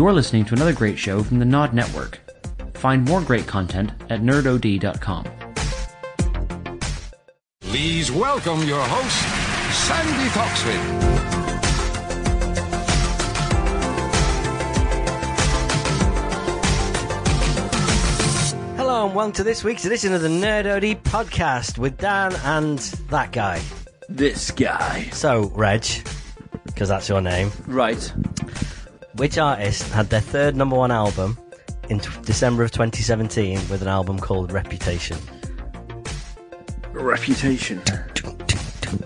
You're listening to another great show from the Nod Network. Find more great content at nerdod.com. Please welcome your host, Sandy Foxford. Hello and welcome to this week's edition of the Nerd OD podcast with Dan and that guy. This guy. So, Reg, because that's your name, Right. Which artist had their third number one album in t- December of 2017 with an album called Reputation? Reputation.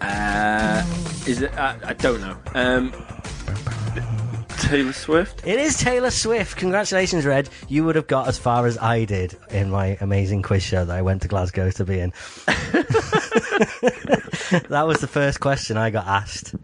Uh, is it? I, I don't know. Um, Taylor Swift. It is Taylor Swift. Congratulations, Red. You would have got as far as I did in my amazing quiz show that I went to Glasgow to be in. that was the first question I got asked.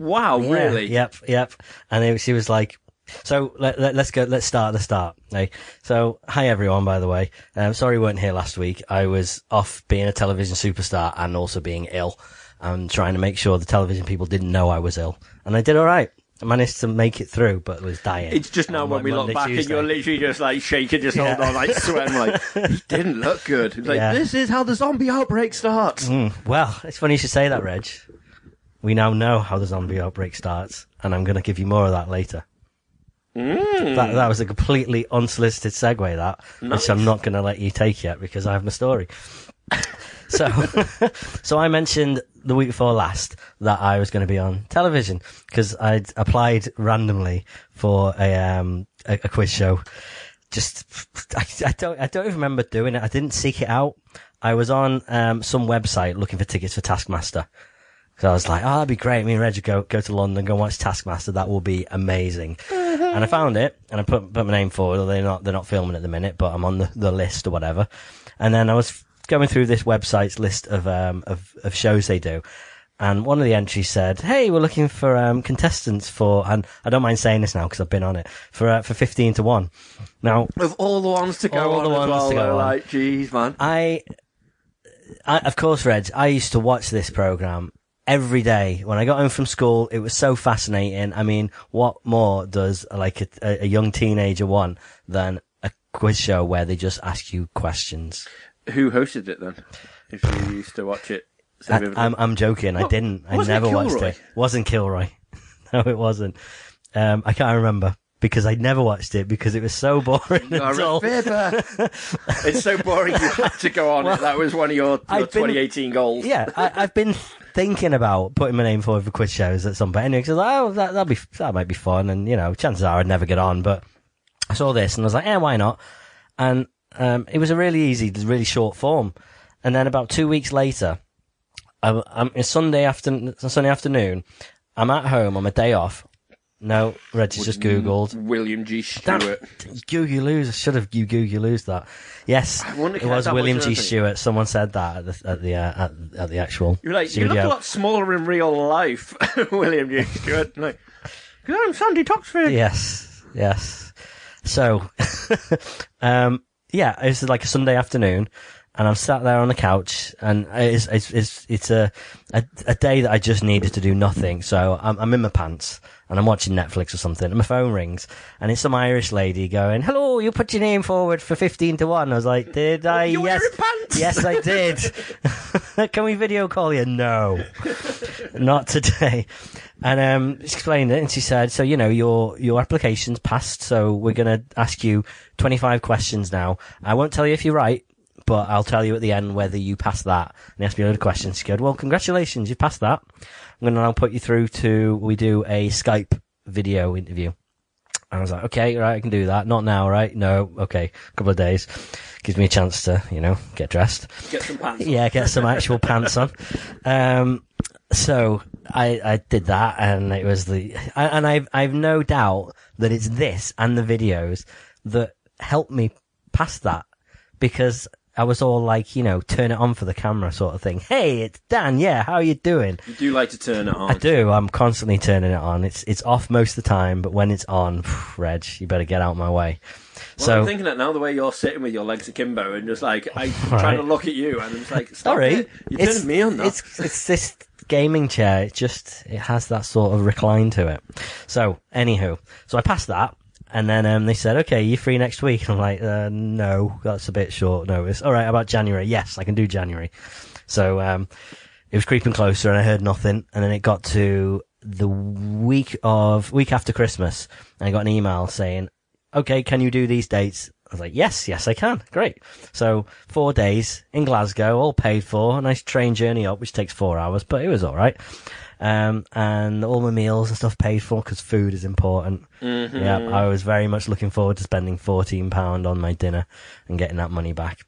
Wow, Yeah, really? Yep, yep. And it, she was like, so let, let, us go, let's start Let's start. Okay. So, hi everyone, by the way. Um, sorry you weren't here last week. I was off being a television superstar and also being ill and trying to make sure the television people didn't know I was ill. And I did alright. I managed to make it through, but was dying. It's just now on when we Monday, look back Tuesday. and you're literally just like shaking, just Yeah. holding on, like sweating, like he didn't look good. It's like Yeah. this is how the zombie outbreak starts. Mm, well, it's funny you should say that, Reg. We now know how the zombie outbreak starts, and I'm going to give you more of that later. Mm. That, that was a completely unsolicited segue, that, which I'm not going to let you take yet because I have my story. so, so I mentioned the week before last that I was going to be on television because I'd applied randomly for a, um, a, a quiz show. Just, I, I don't, I don't even remember doing it. I didn't seek it out. I was on, um, some website looking for tickets for Taskmaster. So I was like, oh, that'd be great. Me and Reg would go, go to London, go watch Taskmaster. That will be amazing. and I found it and I put, put my name forward. They're not, they're not filming at the minute, but I'm on the, the list or whatever. And then I was going through this website's list of, um, of, of shows they do. And one of the entries said, "Hey, we're looking for um, contestants for," and I don't mind saying this now because I've been on it for uh, for fifteen to one. Now, Of all the ones to go All on the ones well, to go on. like, jeez, man. I, I, of course, Reg, I used to watch this program every day when I got home from school. It was so fascinating. I mean, what more does like a, a, young teenager want than a quiz show where they just ask you questions? Who hosted it then? If you used to watch it, so I, I'm, I'm joking. I didn't. I wasn't it never watched it. Wasn't Kilroy. no, it wasn't. Um, I can't remember because I never watched it because it was so boring and You're a it's so boring you had to go on it. That was one of your, your been- 2018 goals. yeah, I, I've been thinking about putting my name forward for quiz shows at some point. Anyway, because like, oh, that, that'll be, that might be fun. And, you know, chances are I'd never get on, but I saw this and I was like, yeah, why not? And, um, it was a really easy, really short form. And then about two weeks later, I'm, I'm it's Sunday afternoon, Sunday afternoon. I'm at home on my day off. No, Reg has just Googled. William G. Stewart. Google lose. I should have you Google lose that. Yes, wonder it was that William G. Stewart. Someone said that at the at the uh, at, at the actual You're like, you look a lot smaller in real life, William G. Stewart. Like, because I'm Sandy Toxford. Yes, yes. So, um, yeah, it's like a Sunday afternoon, and I'm sat there on the couch, and it's it's it's, it's a, a a day that I just needed to do nothing. So I'm I'm in my pants, and I'm watching Netflix or something, and my phone rings, and it's some Irish lady going, "Hello, you put your name forward for fifteen to one." I was like, "Did I? You yes, yes, I did." Can we video call you? No, not today. And um, she explained it, and she said, "So you know your your application's passed, so we're going to ask you 25 questions now. I won't tell you if you're right, but I'll tell you at the end whether you pass that." And he asked me a load of questions. She goes, "Well, congratulations, you passed that. I'm going to now put you through to we do a Skype video interview." And I was like, "Okay, right, I can do that. Not now, right? No, okay, a couple of days." Gives me a chance to, you know, get dressed. Get some pants. on. Yeah, get some actual pants on. Um, so I, I did that and it was the, I- and I've, I've no doubt that it's this and the videos that helped me pass that because I was all like, you know, turn it on for the camera sort of thing. Hey, it's Dan. Yeah. How are you doing? You do like to turn it on. I do. I'm constantly turning it on. It's, it's off most of the time, but when it's on, Reg, you better get out of my way. Well, so I'm thinking that now the way you're sitting with your legs akimbo and just like I'm Right. trying to look at you and I'm just like, Sorry, it. You're turning me on now. It's it's this gaming chair. It just it has that sort of recline to it. So anywho, so I passed that, and then um, they said, "Okay, you're free next week?" And I'm like, uh, "No, that's a bit short notice." All right, about January? Yes, I can do January. So um, it was creeping closer, and I heard nothing. And then it got to the week of week after Christmas, and I got an email saying, "Okay, can you do these dates?" I was like, "Yes, yes, I can. Great." So four days in Glasgow, all paid for, a nice train journey up, which takes four hours, but it was all right. Um, and all my meals and stuff paid for because food is important. Mm-hmm. Yeah, I was very much looking forward to spending fourteen pound on my dinner and getting that money back.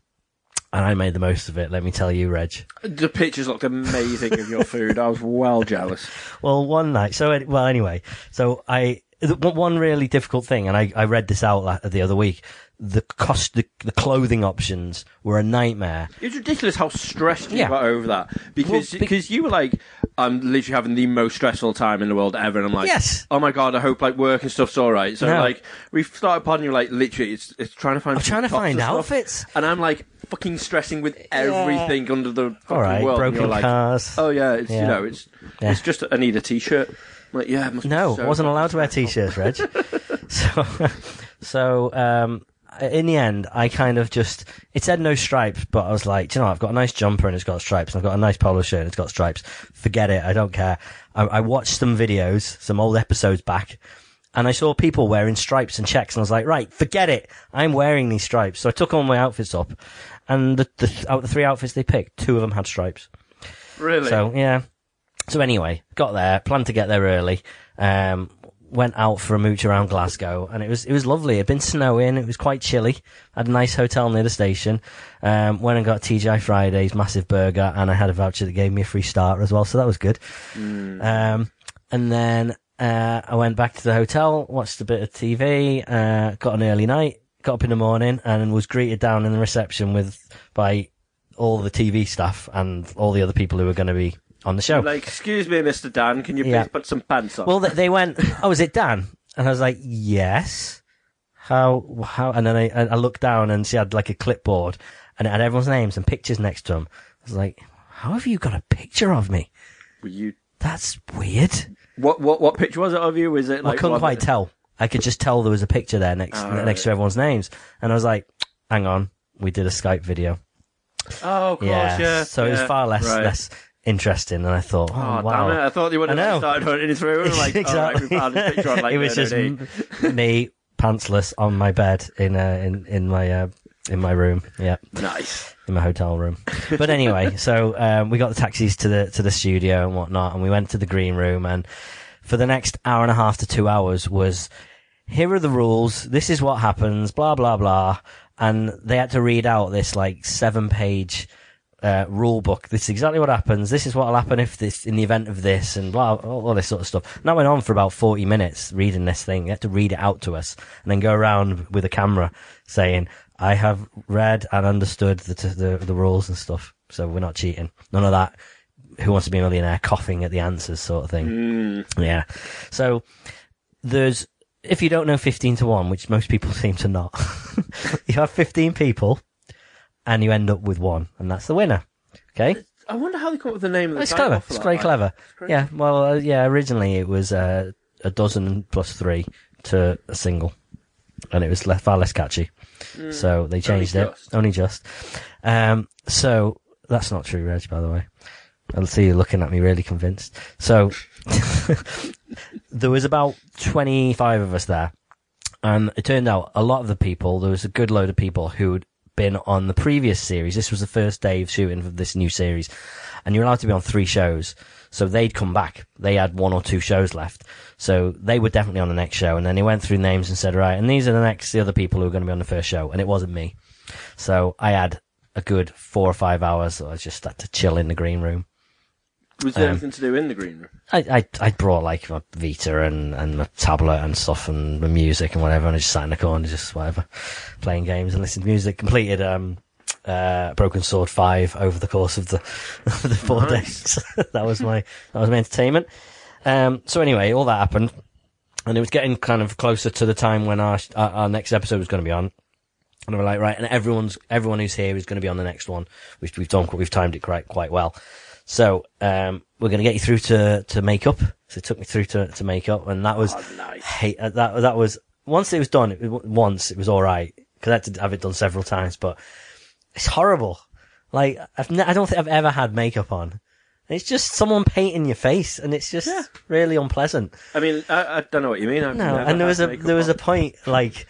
And I made the most of it. Let me tell you, Reg. The pictures looked amazing of your food. I was well jealous. Well, one night. So, well, anyway. So I one one really difficult thing, and I, I read this out the other week. The cost, the, the clothing options were a nightmare. It's ridiculous how stressed you Yeah. got over that because Well, be- because you were like, I'm literally having the most stressful time in the world ever, and I'm like, Yes. oh my god, I hope like work and stuff's all right. So No. like we've started podding you like literally, it's it's trying to find. I'm trying to find and stuff, outfits. and I'm like fucking stressing with everything under the fucking All right, world. broken like, cars. Oh yeah, it's Yeah. you know, it's Yeah. it's just I need a t-shirt. Like yeah, it must be No, so I wasn't allowed to wear t-shirts, Reg. so, so um, in the end, I kind of just it said no stripes, but I was like, "Do you know. I've got a nice jumper and it's got stripes, and I've got a nice polo shirt and it's got stripes. Forget it, I don't care. I, I watched some videos, some old episodes back. And I saw people wearing stripes and checks, and I was like, right, forget it. I'm wearing these stripes. So I took all my outfits up, and the, the out the three outfits they picked, two of them had stripes. Really? So yeah. So anyway, got there, planned to get there early. Um, went out for a mooch around Glasgow, and it was it was lovely. It'd been snowing, it was quite chilly. Had a nice hotel near the station. Um, went and got TGI Fridays, massive burger, and I had a voucher that gave me a free starter as well, so that was good. Um, and then uh, I went back to the hotel, watched a bit of TV, uh, got an early night, got up in the morning, and was greeted down in the reception with by all the TV staff and all the other people who were going to be on the show. like, excuse me, Mister Dan, can you please Yeah. put some pants on? Well, they, they went, "Oh, is it Dan?" And I was like, "Yes." How? How? And then I, and I looked down and she had like a clipboard and it had everyone's names and pictures next to them. I was like, "How have you got a picture of me? Were you That's weird." what what what picture was it of you? Was it like I couldn't one quite tell. I could just tell there was a picture there next next to everyone's names, and I was like, "Hang on." We did a Skype video. Oh, of course, yeah. yeah. So it was yeah. far less Right. less interesting and I thought. Oh, Oh, wow. damn it! I thought you would have started hunting through. and Like, right, we found on like it was just me pantsless on my bed in uh, in in my uh, in my room. Yeah, nice. in my hotel room. But anyway, so um, we got the taxis to the to the studio and whatnot, and we went to the green room. And for the next hour and a half to two hours was here are the rules. This is what happens. Blah blah blah. And they had to read out this like seven page uh, rule book. This is exactly what happens. This is what will happen if this, in the event of this, and blah, all, all this sort of stuff. And that went on for about 40 minutes reading this thing. They had to read it out to us and then go around with a camera saying, I have read and understood the, the, the rules and stuff. So we're not cheating. None of that. Who wants to be a millionaire coughing at the answers sort of thing. Yeah. So there's, if you don't know 15 to 1, which most people seem to not, you have 15 people and you end up with one, and that's the winner. Okay? I wonder how they come up with the name of the It's title clever. for It's that, very like. clever. Yeah, well, uh, yeah, originally it was uh, a dozen plus three to a single, and it was le- far less catchy. So they changed it. just. Only just. Um, so that's not true, Reg, by the way. I'll see you looking at me really convinced. So there was about 25 of us there. And it turned out a lot of the people, there was a good load of people who'd been on the previous series. This was the first day of shooting for this new series. And you're allowed to be on three shows. So they'd come back. They had one or two shows left. So they were definitely on the next show. And then he went through names and said, right, and these are the next, the other people who are going to be on the first show. And it wasn't me. So I had a good four or five hours. I just had to chill in the green room. Was there Um, anything to do in the green room? I, I, I brought like my Vita and, and my tablet and stuff and my music and whatever, and I just sat in the corner, just whatever, playing games and listening to music. Completed um, uh, Broken Sword five over the course of the of the four Nice. days. that was my that was my entertainment. Um, so anyway, all that happened, and it was getting kind of closer to the time when our our, our next episode was going to be on. And we're like, right, and everyone's everyone who's here is going to be on the next one. We've we've done we've timed it quite quite well. So um, we're going to get you through to to makeup. So it took me through to to makeup, and that was Oh, nice. hey, uh, that that was once it was done, it, was- once it was all right because I had to have it done several times, but it's horrible. Like I've ne- I don't think I've ever had makeup on. It's just someone painting your face, and it's just Yeah. really unpleasant. I mean, I, I don't know what you mean. I've No, and there was a there was a point like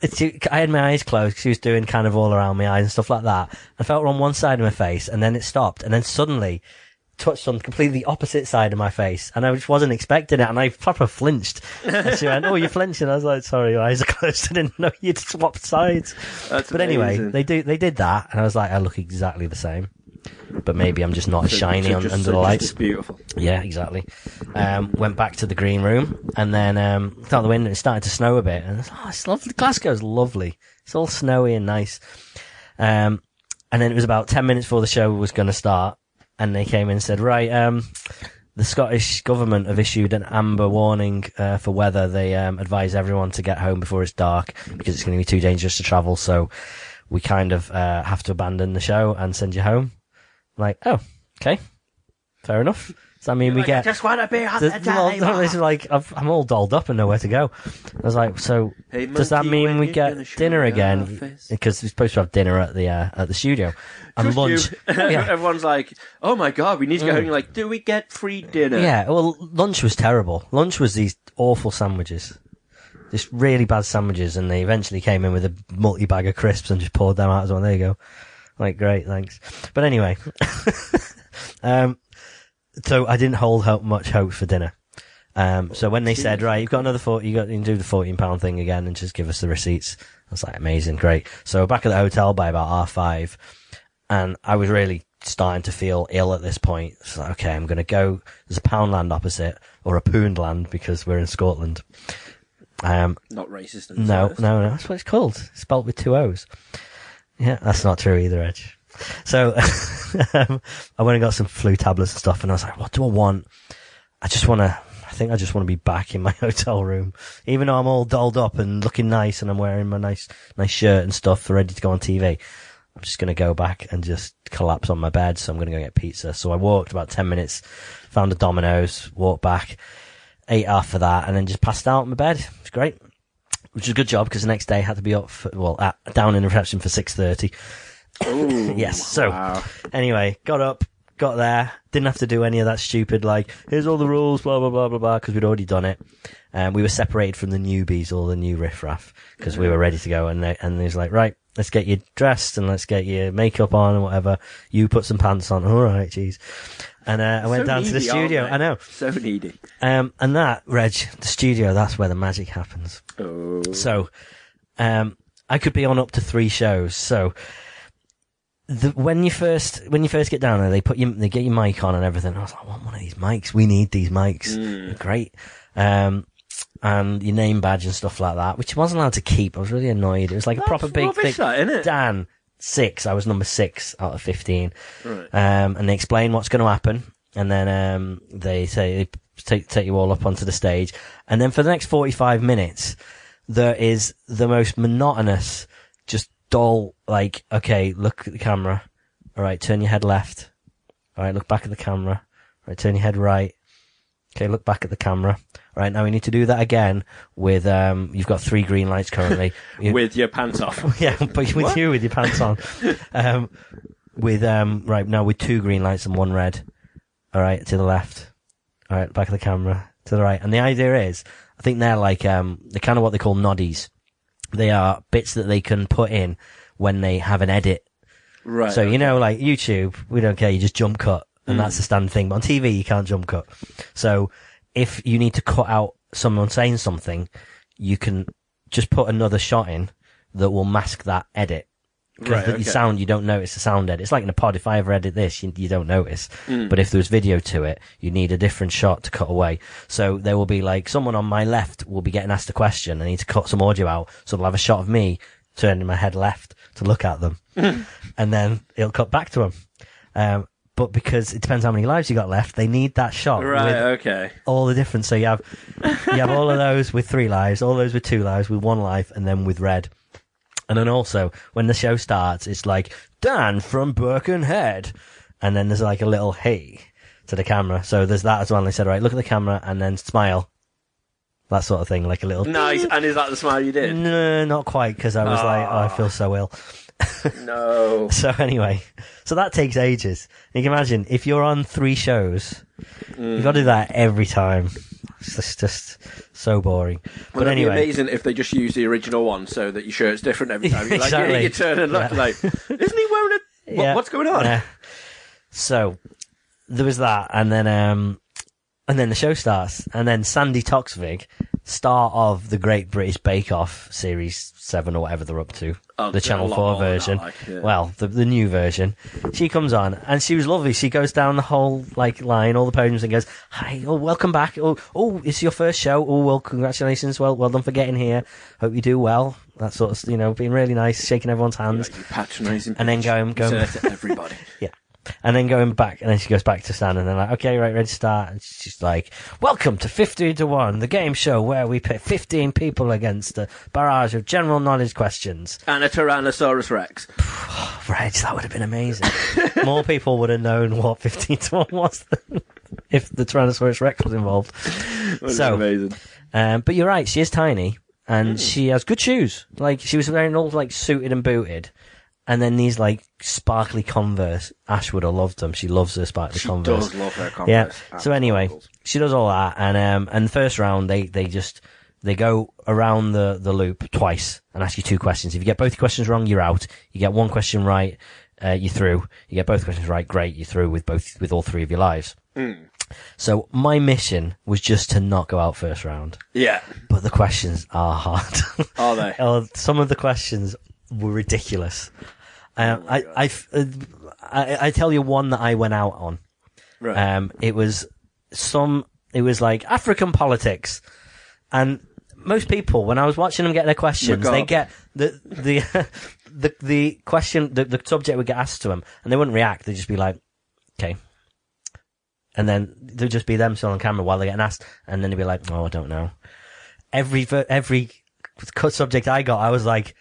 it's, I had my eyes closed she was doing kind of all around my eyes and stuff like that. I felt her on one side of my face, and then it stopped, and then suddenly touched on completely opposite side of my face, and I just wasn't expecting it, and I proper flinched. And she went, "Oh, you're flinching." I was like, "Sorry, your eyes are closed. I didn't know you'd swapped sides." That's But anyway, they do they did that, and I was like, "I look exactly the same." But maybe I'm just not as So- shiny so just- under so the lights. beautiful. Yeah, exactly. Um, went back to the green room and then um, out the window. It started to snow a bit, and I was, oh, it's lovely. Glasgow's lovely. It's all snowy and nice. Um, and then it was about ten minutes before the show was going to start, and they came in and said, "Right, um, the Scottish government have issued an amber warning uh, for weather. They um, advise everyone to get home before it's dark because it's going to be too dangerous to travel. So we kind of uh, have to abandon the show and send you home." I'm like, oh, okay, fair enough. Does that mean we get? just want to be on the- the well, no, this is like I've, I'm all dolled up and nowhere to go. I was like, so Hey, does that mean we get dinner again? your? Because we're supposed to have dinner at the uh, at the studio and Just lunch. Yeah. Everyone's like, "Oh my god, we need to go home." You're like, "Do we get free dinner?" Yeah, well, lunch was terrible. Lunch was these awful sandwiches. Just really bad sandwiches, and they eventually came in with a multi bag of crisps and just poured them out as well. There you go. Like, great, thanks. But anyway, um, so I didn't hold hope, much hope for dinner. Um, so when they said, right, you've got another 40, you got, you can do the 14 pound thing again and just give us the receipts. I was like, amazing, great. So we're back at the hotel by about half five and I was really starting to feel ill at this point. So like, okay, I'm going to go. There's a Poundland opposite, or a Poundland because we're in Scotland. Um, Not racist. no, no, no, that's what it's called. It's spelt with two O's. Yeah, that's not true either, Edge. So um, I went and got some flu tablets and stuff, and I was like, what do I want? I just want to. I think I just want to be back in my hotel room, even though I'm all dolled up and looking nice, and I'm wearing my nice, nice shirt and stuff, ready to go on TV. I'm just going to go back and just collapse on my bed. So I'm going to go get pizza. So I walked about 10 minutes, found a Domino's, walked back, ate of that, and then just passed out in my bed. It was great. Which was a good job because the next day I had to be up, for, well, at, down in the reception for 6.30. Ooh, Yes. So wow. anyway, got up, got there, didn't have to do any of that stupid like, here's all the rules, blah blah blah blah blah, because we'd already done it. Um, we were separated from the newbies, all the new riffraff, because we were ready to go. And they, and he was like, right, let's get you dressed and let's get your makeup on and whatever. You put some pants on. All right, jeez. And uh, I went So down to the studio. I know. So needy. Um, and that, Reg, the studio, that's where the magic happens. Oh. So, um, I could be on up to three shows. So, the, when you first when you first get down there, they put you they get your mic on and everything. I was like, I want one of these mics. We need these mics. Mm. Great. Um, and your name badge and stuff like that, which I wasn't allowed to keep. I was really annoyed. It was like a proper big rubbish, thing. that, innit? Dan six. I was number six out of fifteen. Right. Um, and they explain what's going to happen, and then um, they say they take take you all up onto the stage, and then for the next forty five minutes, there is the most monotonous, just dull. Like, okay, look at the camera. All right, turn your head left. All right, look back at the camera. All right, turn your head right. Okay, look back at the camera. Right, now we need to do that again with um. You've got three green lights currently. You- With your pants off. yeah, but with you with your pants on. Um, with um, right now with two green lights and one red. All right, to the left. All right, back of the camera to the right. And the idea is, I think they're like um, they're kind of what they call noddies. They are bits that they can put in when they have an edit. Right. So you know, like YouTube, we don't care. You just jump cut, and that's the standard thing. But on TV, you can't jump cut. So if you need to cut out someone saying something, you can just put another shot in that will mask that edit. Because Right, the okay. sound, you don't notice the sound edit. It's like in a pod. If I ever edit this, you, you don't notice. But if there was video to it, you need a different shot to cut away. So there will be like someone on my left will be getting asked a question. I need to cut some audio out. So they'll have a shot of me turning my head left to look at them. and then it'll cut back to them. Um, but because it depends how many lives you got left, they need that shot Right. Okay. all the difference. So you have you have all of those with three lives, all those with two lives, with one life, and then with red. And then also when the show starts, it's like Dan from Birkenhead, and then there's like a little hey to the camera. So there's that as well. And they said, right, look at the camera and then smile. that sort of thing, like a little. Nice. And is that the smile you did? No, not quite, because I was like, oh, I feel so ill. No. So anyway, so that takes ages. You can imagine if you're on three shows, you've got to do that every time. It's just, just so boring. Well, but it'd anyway, be amazing if they just use the original one so that your shirt's different every time. you're like, you- Exactly. you, turn and look Yeah. like, isn't he wearing a? What, Yeah. What's going on? Yeah. So there was that, and then um, and then the show starts, and then Sandi Toksvig, star of the Great British Bake Off series seven or whatever they're up to, Oh, the Channel Four that, version. like, yeah. Well, the the new version. She comes on, and she was lovely. She goes down the whole like line, all the podiums, and goes, "Hi, oh, welcome back. Oh, oh, it's your first show. Oh, well, congratulations. Well, well done for getting here. Hope you do well." That sort of, you know, being really nice, shaking everyone's hands. Like, patronising. And then going- going- to everybody. Yeah. And then going back, and then she goes back to Stan, and they're like, okay, right, ready to start. And she's like, welcome to 15 to 1, the game show where we pit 15 people against a barrage of general knowledge questions. and a Tyrannosaurus Rex. Reg, that would have been amazing. More people would have known what 15 to 1 was than if the Tyrannosaurus Rex was involved. So- amazing. Um, but you're right, she is tiny, and she has good shoes. Like, she was wearing all, like, suited and booted. And then these, like, sparkly Converse. Ash would have loved them. She loves her sparkly She Converse. She does love her Converse. Yeah. So anyway, she does all that, and um, and the first round they they just they go around the the loop twice and ask you two questions. If you get both questions wrong, you're out. You get one question right, uh, you're through. You get both questions right, great, you're through with both with all three of your lives. So my mission was just to not go out first round, Yeah. but the questions are hard. Are they? Some of the questions were ridiculous. I, I, uh, I, I tell you one that I went out on. Right. Um, it was some, it was like African politics. And most people, when I was watching them get their questions, they get the, the, the, the question, the, the subject would get asked to them and they wouldn't react. They'd just be like, okay. And then there'd just be them still on camera while they're getting asked. And then they'd be like, oh, I don't know. Every, every cut subject I got, I was like,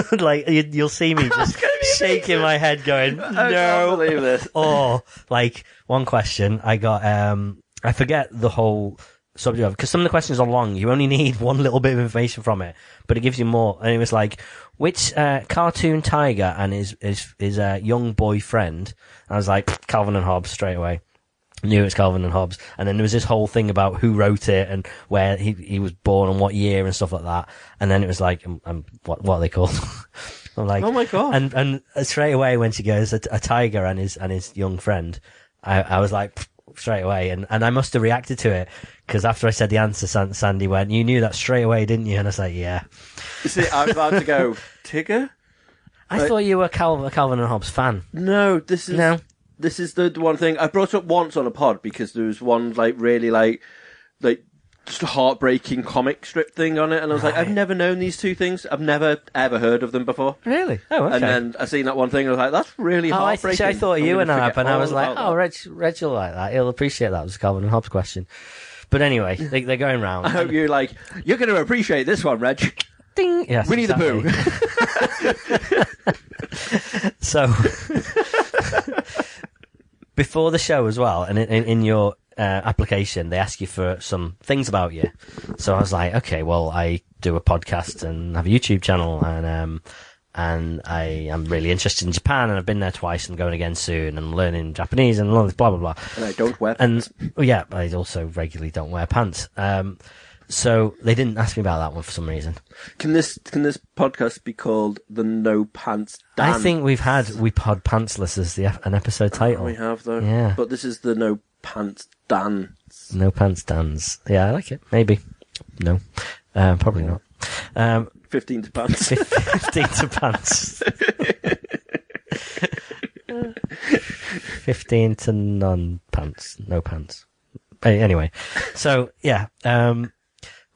like you, you'll see me just shaking my head going, "No, I can't believe this. or like one question I got um I forget the whole subject of because some of the questions are long. You only need one little bit of information from it but it gives you more. And it was like which uh, cartoon tiger and his his his uh, young boyfriend? I was like Calvin and Hobbes straight away knew it's Calvin and Hobbes and then there was this whole thing about who wrote it and where he he was born and what year and stuff like that and then it was like um, um, what what are they called I'm like Oh my God. and and straight away when she goes a, a tiger and his and his young friend, I, I was like straight away, and, and I must have reacted to it because after I said the answer, San, Sandy went, "You knew that straight away, didn't you?" And I was like, "Yeah." You see, I was about to go, Tigger? I Right. thought you were a Cal- a Calvin and Hobbes fan. No, this is No. This is the one thing I brought up once on a pod because there was one like really like like just a heartbreaking comic strip thing on it, and I was like, I've never known these two things. I've never ever heard of them before. Really? Oh, okay. And then I seen that one thing, and I was like, that's really Oh, I, heartbreaking. see, I thought I'm you gonna and I, forget and I all was like, about "Oh, that. Reg, Reg will like that. He'll appreciate that." It was a Calvin and Hobbes question. But anyway, they, they're going round. I hope you're like, you're going to appreciate this one, Reg. Ding. Yes, Winnie the exactly. so before the show as well, and in, in, in your uh, application, they ask you for some things about you. So I was like, okay, well, I do a podcast and have a YouTube channel, and um, and I am really interested in Japan, and I've been there twice, and going again soon, and learning Japanese, and all this blah blah blah. And I don't wear. And oh, yeah, I also regularly don't wear pants. Um, so they didn't ask me about that one for some reason. Can this can this podcast be called the No Pants Dan? I think we've had we pod pantsless as the an episode title. we have though. Yeah. But this is the No Pants Dan. No pants dance. Yeah, I like it. Maybe. No. Um, probably not. Um, Fifteen to pants. 15 to pants. 15 to non pants. No pants. Anyway. So, yeah. Um,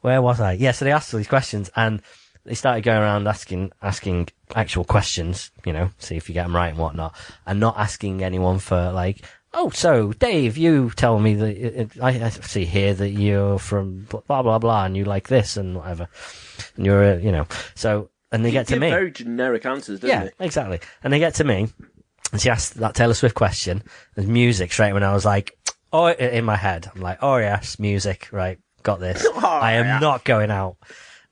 where was I? Yeah, so they asked all these questions and they started going around asking, asking actual questions, you know, see if you get them right and whatnot, and not asking anyone for like, oh, so Dave, you tell me that uh, uh, I, I see here that you're from blah blah blah, and you like this and whatever, and you're, a, you know, so and they get to me, Very generic answers, doesn't yeah, he? exactly, and they get to me, and she asked that Taylor Swift question, there's music straight when I was like, oh, in my head, I'm like, oh yes, music, right, got this. I am yeah. not going out.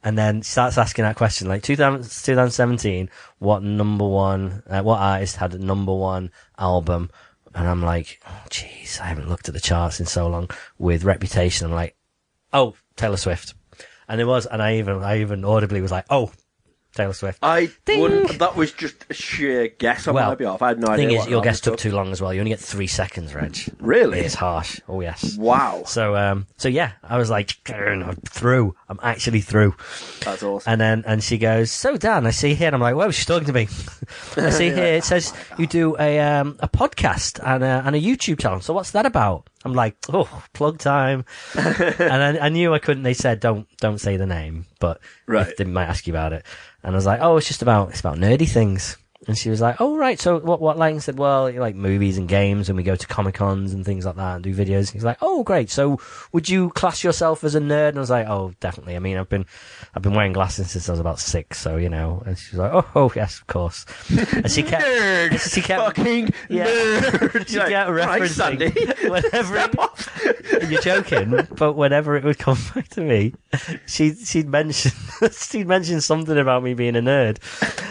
And then starts asking that question, like 2000, 2017, what number one, uh, what artist had a number one album? And I'm like, oh, jeez, I haven't looked at the charts in so long with Reputation. I'm like, oh, Taylor Swift. And it was, and I even, I even audibly was like, oh, Taylor Swift. I Ding. wouldn't. That was just a sheer guess on Well, my behalf. I had no The idea. thing is, your album guess took too long as well. You only get three seconds, Reg. Really? It's harsh. Oh yes. Wow, So um, so yeah, I was like, I'm through. I'm actually through. that's awesome. And then and she goes, so Dan, I see here, and I'm like, whoa, she's talking to me. I see here it says you do a um a podcast and a and a YouTube channel. So what's that about? I'm like, oh, plug time. and I, I knew I couldn't. They said don't don't say the name, but Right. they might ask you about it. And I was like, oh, it's just about it's about nerdy things. And she was like, "Oh right, so what? What?" I said, "Well, you like movies and games, and we go to comic cons and things like that, and do videos." He's like, "Oh great, so would you class yourself as a nerd?" And I was like, "Oh, definitely. I mean, I've been, I've been wearing glasses since I was about six, so you know." And she was like, "Oh, oh yes, of course." And she kept, Nerd. she kept, Fucking Yeah. nerd. she kept like, "Right, Sandy." referencing whenever it, you're joking, but whenever it would come back to me, she she'd mention she'd mention something about me being a nerd,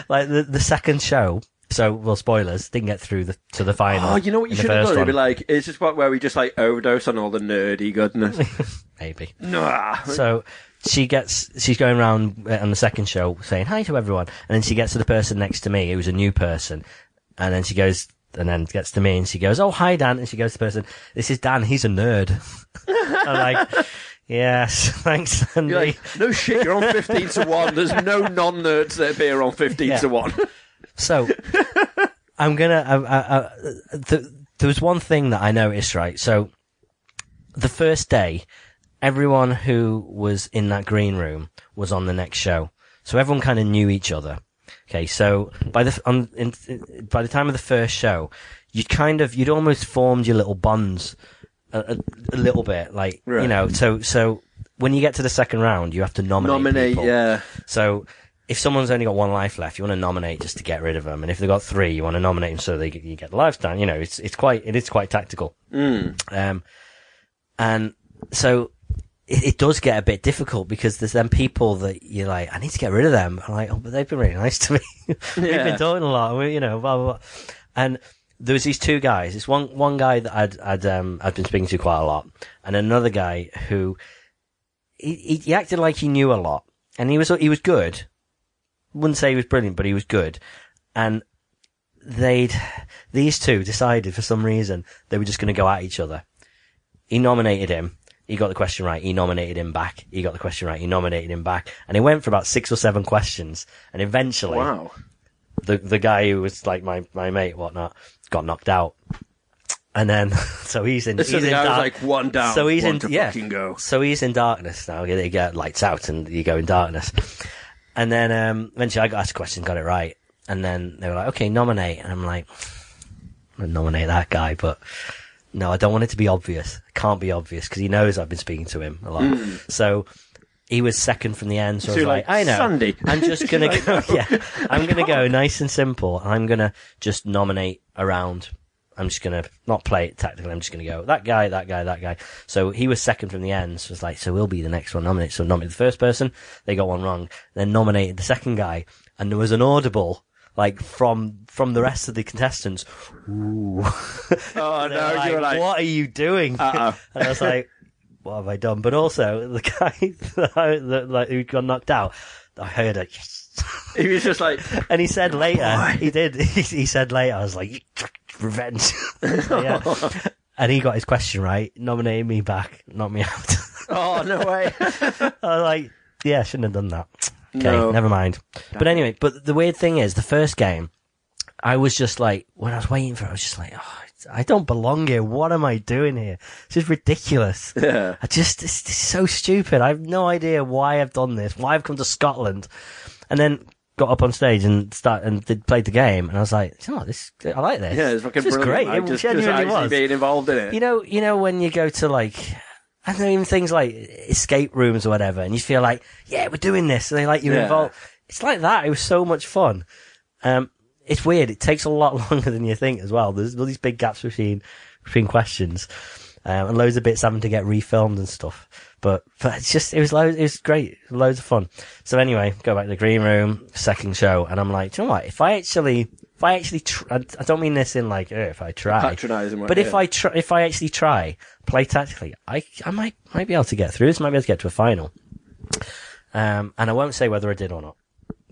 like the the second show. So, well, spoilers didn't get through the to the final. Oh, you know what you should have done? It'd be like, is this part where we just like overdose on all the nerdy goodness. maybe. nah. So she gets, she's going around uh, on the second show saying hi to everyone. And then she gets to the person next to me who's a new person. And then she goes, and then gets to me and she goes, Oh, hi, Dan. And she goes to the person, this is Dan. He's a nerd. I'm like, yes, thanks. You're like, no shit, you're on 15 to 1. There's no non nerds that appear on 15 Yeah. to 1. So I'm gonna. I, I, I, th- there was one thing that I noticed, right? So the first day, everyone who was in that green room was on the next show, so everyone kind of knew each other. Okay, so by the on, in, by the time of the first show, you kind of you'd almost formed your little bonds a, a, a little bit, like you know. So so when you get to the second round, you have to nominate. Nominate, people. yeah. So if someone's only got one life left, you want to nominate just to get rid of them, and if they've got three, you want to nominate them so they get, you get the lives down. You know, it's it's quite it is quite tactical. Um, and so it, it does get a bit difficult because there's then people that you're like, I need to get rid of them. I'm like, oh, but they've been really nice to me. We've Yeah. been talking a lot, we, you know, blah blah blah. And there was these two guys. This one one guy that I'd I'd um I'd been speaking to quite a lot, and another guy who he, he, he acted like he knew a lot, and he was he was good. Wouldn't say he was brilliant, but he was good. And they'd these two decided for some reason they were just going to go at each other. He nominated him. He got the question right. He nominated him back. He got the question right. He nominated him back, and it went for about six or seven questions. And eventually, Wow. the the guy who was like my my mate, whatnot, got knocked out. And then, so he's in. So he's in dark- like, one down, So he's in. to yeah. fucking go. So he's in darkness now. They get lights out, and you go in darkness. And then um, eventually, I got asked a question, got it right, and then they were like, "Okay, nominate." And I'm like, "I'm gonna nominate that guy," but no, I don't want it to be obvious. It can't be obvious because he knows I've been speaking to him a lot. So he was second from the end. So, So I was like, like, "I know." "Sandy." I'm just gonna go. Yeah, I'm gonna go nice and simple. I'm gonna just nominate around. I'm just gonna not play it tactically. I'm just gonna go that guy, that guy, that guy. So he was second from the end. So it's like, so we'll be the next one nominated. So nominated the first person. They got one wrong. Then nominated the second guy, and there was an audible like from from the rest of the contestants. Ooh. Oh, no, like, you were like, what are you doing? Uh-oh. and I was like, what have I done? But also the guy that, that like who got knocked out, I heard it. Yes. he was just like, And he said later, boy. he did. He, he said later, I was like, revenge. Yeah. And he got his question right, nominated me back, knocked me out. oh, no way. I was like, yeah, I shouldn't have done that. Okay, No. never mind. But anyway, but the weird thing is, the first game, I was just like, when I was waiting for it, I was just like, oh, I don't belong here. What am I doing here? This is ridiculous. Yeah. I just, this is so stupid. I have no idea why I've done this, why I've come to Scotland. And then got up on stage and start and did played the game, and I was like, know, this, I like this. Yeah, it's fucking this is brilliant. great. It just, genuinely just was. being involved in it. You know, you know when you go to like, I don't know, even things like escape rooms or whatever, and you feel like, yeah, we're doing this, and they like you're Yeah. involved. It's like that. It was so much fun. Um, it's weird. It takes a lot longer than you think as well. There's all these big gaps between between questions. um, and loads of bits having to get refilmed and stuff. But but it's just it was loads, it was great, loads of fun. So anyway, go back to the green room, second show, and I'm like, "Do you know what? If I actually if I actually, tr- I, I don't mean this in like, "Oh, if I try, Patronising but if yeah. I try, if I actually try, play tactically, I, I might, might be able to get through this, might be able to get to a final. Um, and I won't say whether I did or not.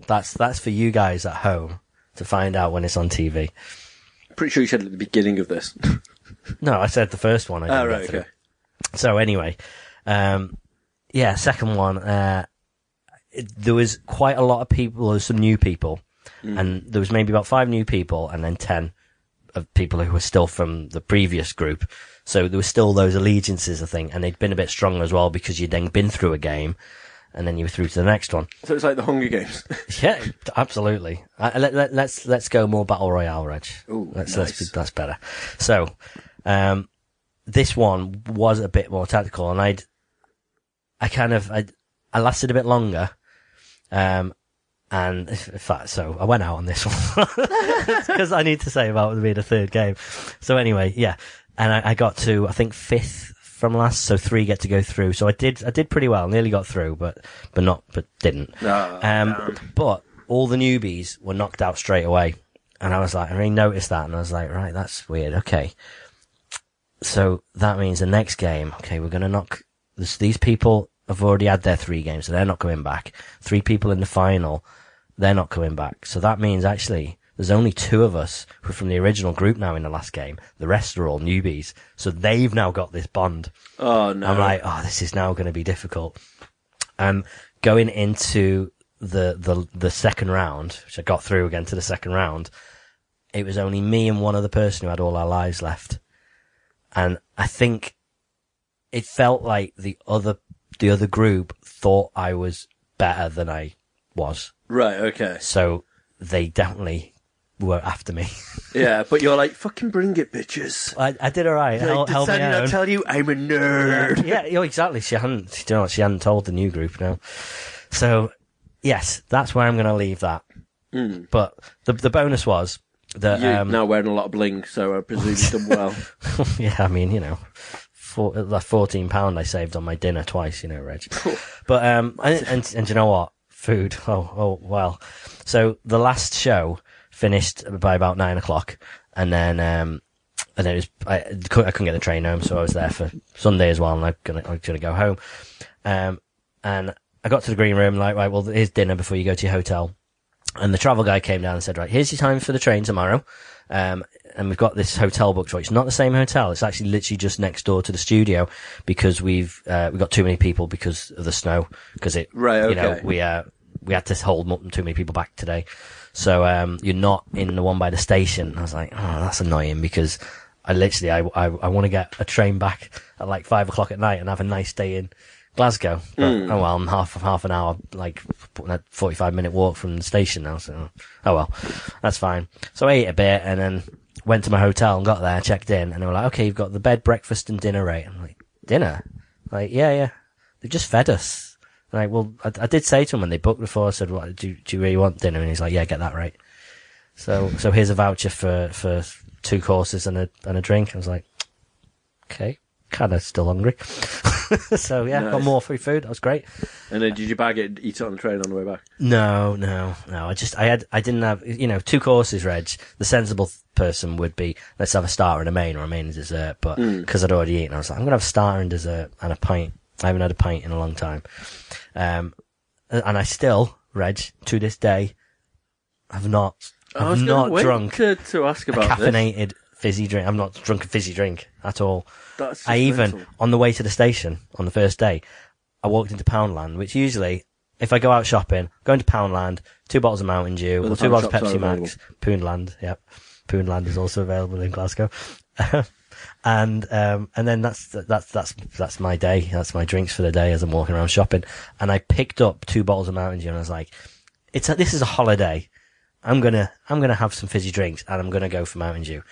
That's, that's for you guys at home to find out when it's on TV. Pretty sure you said at the beginning of this. No, I said the first one. I didn't oh, right, okay. So anyway, um, yeah, second one, uh, it, there was quite a lot of people, there was some new people, and there was maybe about five new people, and then ten of people who were still from the previous group. So there was still those allegiances, I think, and they'd been a bit stronger as well because you'd then been through a game, and then you were through to the next one. So it's like the Hunger Games. Yeah, absolutely. Uh, let, let, let's let's go more battle royale, Reg. Ooh, let's, nice. that's better. So, um, this one was a bit more tactical, and I'd, I kind of, I, I lasted a bit longer, um, and in fact, so I went out on this one because I need to say about being a third game. So anyway, yeah, and I, I got to I think fifth from last, so three get to go through. So I did, I did pretty well, nearly got through, but but not, but didn't. Ah, Um, but all the newbies were knocked out straight away. And I was like, I really noticed that. And I was like, right, that's weird. Okay. So that means the next game, okay, we're going to knock this, these people have already had their three games, so they're not coming back. Three people in the final, they're not coming back. So that means actually there's only two of us who are from the original group now in the last game. The rest are all newbies. So they've now got this bond. Oh no! I'm like, oh, this is now going to be difficult. Um, going into the, the, the second round, which I got through again to the second round, it was only me and one other person who had all our lives left. And I think it felt like the other, the other group thought I was better than I was. right, okay, So they definitely were after me. yeah, but you're like, fucking bring it, bitches. I, I did alright. Like, held, did Sandy not tell you I'm a nerd? yeah, yeah, exactly. She hadn't, you know, she hadn't told the new group now. So, yes, that's where I'm going to leave that. But the the bonus was that, You're um, now wearing a lot of bling, so I presume you've done well. yeah, I mean, you know, the fourteen pound I saved on my dinner twice, you know, Reg. but um, and, and and you know what? Food. Oh, oh, well. So the last show finished by about nine o'clock, and then um, and then it was I couldn't, I couldn't get the train home, so I was there for Sunday as well, and I'm gonna I'm gonna go home. Um, and I got to the green room, like, right, well, here's dinner before you go to your hotel. And the travel guy came down and said, right, here's your time for the train tomorrow. Um, and we've got this hotel booked for you. It's not the same hotel. It's actually literally just next door to the studio because we've, uh, we've got too many people because of the snow. Because it, Right, you know, we, uh, we had to hold too many people back today. So, um, you're not in the one by the station. I was like, oh, that's annoying because I literally, I, I, I want to get a train back at like five o'clock at night and have a nice day in Glasgow. But, Hmm. oh well, I'm half, half an hour, like, a 45 minute walk from the station now, so, oh well, that's fine. So I ate a bit and then went to my hotel and got there, checked in, and they were like, okay, you've got the bed, breakfast and dinner rate. I'm like, dinner? Like, yeah, yeah. They just fed us. Like, well, I, I did say to him when they booked before, I said, what, do, do you really want dinner? And he's like, yeah, get that right. So, so here's a voucher for, for two courses and a, and a drink. I was like, okay, kind of still hungry. so yeah, got more free food. That was great. and then did you bag it eat it on the train on the way back? No, no, no. I just, I had, I didn't have, you know, two courses, Reg. The sensible person would be, let's have a starter and a main or a main and dessert. But because I'd already eaten, I was like, I'm going to have a starter and dessert and a pint. I haven't had a pint in a long time. Um, and I still, Reg, to this day, have not, I have not drunk to, to ask a about this. caffeinated fizzy drink. I've not drunk a fizzy drink at all. That's I even, mental. on the way to the station on the first day, I walked into Poundland, which usually, if I go out shopping, go into Poundland, two bottles of Mountain Dew, Well, or two bottles of Pepsi Max, Poundland, yep. Poundland is also available in Glasgow. and, um, and then that's, that's, that's, that's my day. That's my drinks for the day as I'm walking around shopping. And I picked up two bottles of Mountain Dew and I was like, it's a, this is a holiday. I'm gonna, I'm gonna have some fizzy drinks and I'm gonna go for Mountain Dew.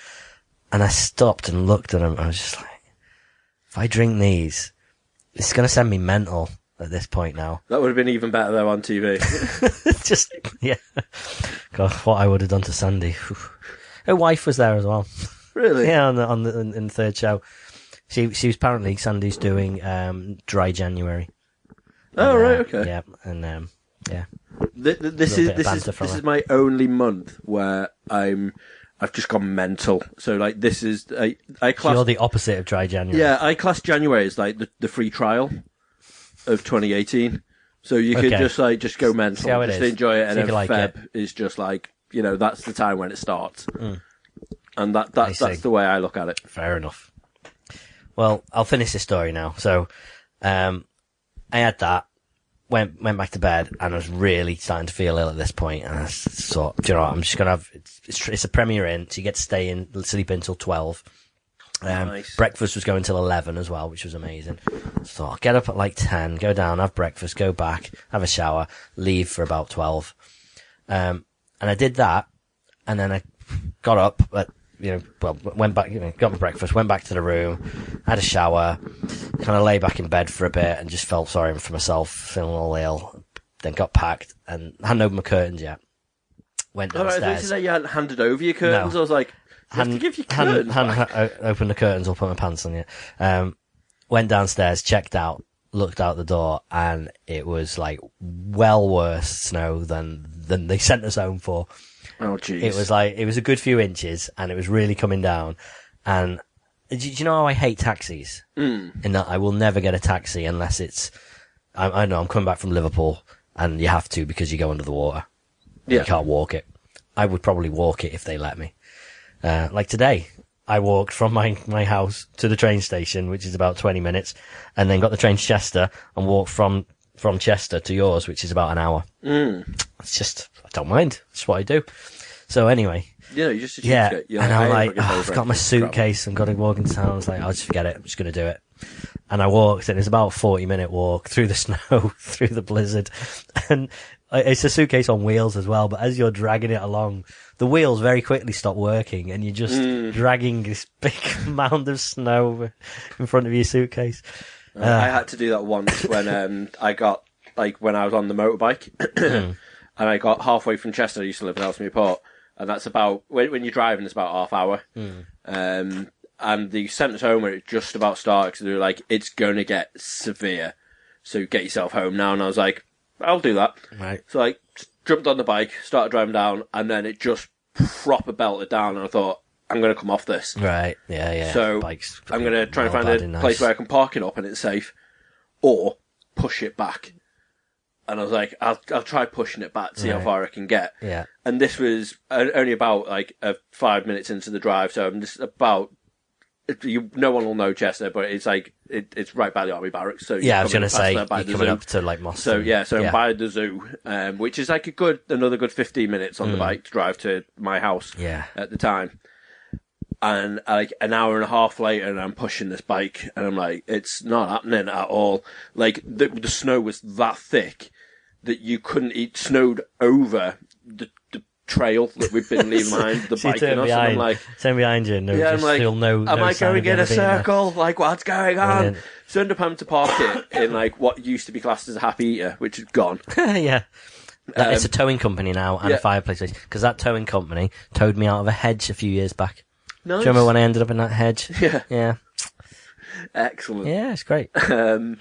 And I stopped and looked at them. I was just like, if I drink these, it's going to send me mental at this point now. That would have been even better though on TV. Just, yeah. God, what I would have done to Sandy. Her wife was there as well. really? Yeah, on the, on the, in, in the third show. She she was apparently Sandy's doing um, dry January. Oh, And, right, uh, okay. Yeah, and um, yeah, Th- th- this Little is bit of this is banter from this her. is my only month where I'm I've just gone mental. So like this is I I class you're the opposite of dry January. yeah I class January as like the, the free trial of 2018. So you could Okay. just like just go mental, how it just is. enjoy it, and See if then you like Feb is just like you know that's the time when it starts, and that I that's see. the way I look at it. Fair enough. Well, I'll finish this story now. So, um, I had that, went went back to bed, and I was really starting to feel ill at this point. And I thought, do you know what? I'm just gonna have it's, it's, it's a Premier Inn, so you get to stay in, sleep in till twelve. Um, Nice. Breakfast was going till eleven as well, which was amazing. So I'll get up at like ten, go down, have breakfast, go back, have a shower, leave for about twelve. Um, and I did that, and then I got up, at, you know, well, went back, you know, got my breakfast, went back to the room, had a shower, kind of lay back in bed for a bit, and just felt sorry for myself, feeling all ill. Then got packed and hadn't opened my curtains yet. Went downstairs. this is that you hadn't handed over your curtains. No. I was like, you have to give your hadn't, curtains hadn't back. ha- o- the curtains or put my pants on yet. Um, went downstairs, checked out, looked out the door, and it was like well worse snow than than they sent us home for. Oh jeez, It was like it was a good few inches, and it was really coming down. And do, do you know how I hate taxis? Mm. In that I will never get a taxi unless it's. I, I know I'm coming back from Liverpool, and you have to because you go under the water. Yeah. You can't walk it. I would probably walk it if they let me. Uh, like today, I walked from my, my house to the train station, which is about 20 minutes, and then got the train to Chester and walked from, from Chester to yours, which is about an hour. Mm. It's just, I don't mind. It's what I do. So anyway, you know, you just yeah. You're and I'm like, oh, I've got my suitcase. I'm going to walk into town. I was like, I'll just forget it. I'm just going to do it. And I walked, and it's about a 40 minute walk through the snow, through the blizzard. And it's a suitcase on wheels as well, but as you're dragging it along, the wheels very quickly stop working, and you're just Mm. dragging this big mound of snow in front of your suitcase. I had to do that once when um, I got like when I was on the motorbike, and I got halfway from Chester. I used to live in Ellesmere Port, and that's about when, when you're driving, it's about half hour. Um, and they sent us home when it just about started because they were like, "It's going to get severe, so get yourself home now." And I was like, "I'll do that." Right. So I jumped on the bike, started driving down, and then it just proper belted down, and I thought, "I'm going to come off this." Right. Yeah, yeah. So Bikes I'm going to try and find a place nice. where I can park it up and it's safe, or push it back. And I was like, I'll I'll try pushing it back, see how far I can get. Yeah. And this was only about like uh, five minutes into the drive, so I'm just about. You, no one will know Chester, but it's like it, it's right by the army barracks. So Yeah, I was going to say, you're coming zoo. up to like Moss. So yeah, so yeah. I'm by the zoo, um, which is like a good another good 15 minutes on the bike to drive to my house Mm. Yeah. at the time. And uh, like an hour and a half later, and I'm pushing this bike, and I'm like, it's not happening at all. Like the the snow was that thick that you couldn't. It snowed over the, the trail that we've been leaving behind the So bike and us, and I'm like, turn behind you, and no, yeah, I'm just like, still no. am no I going in a being there. circle? Like, what's going on? Brilliant. So I ended up having to park it in like what used to be classed as a happy eater, which is gone. yeah. That- it's a towing company now and Um, yeah. a fireplace because that towing company towed me out of a hedge a few years back. Nice. Do you remember when I ended up in that hedge? Yeah. Yeah. Excellent. Yeah, it's great. Um,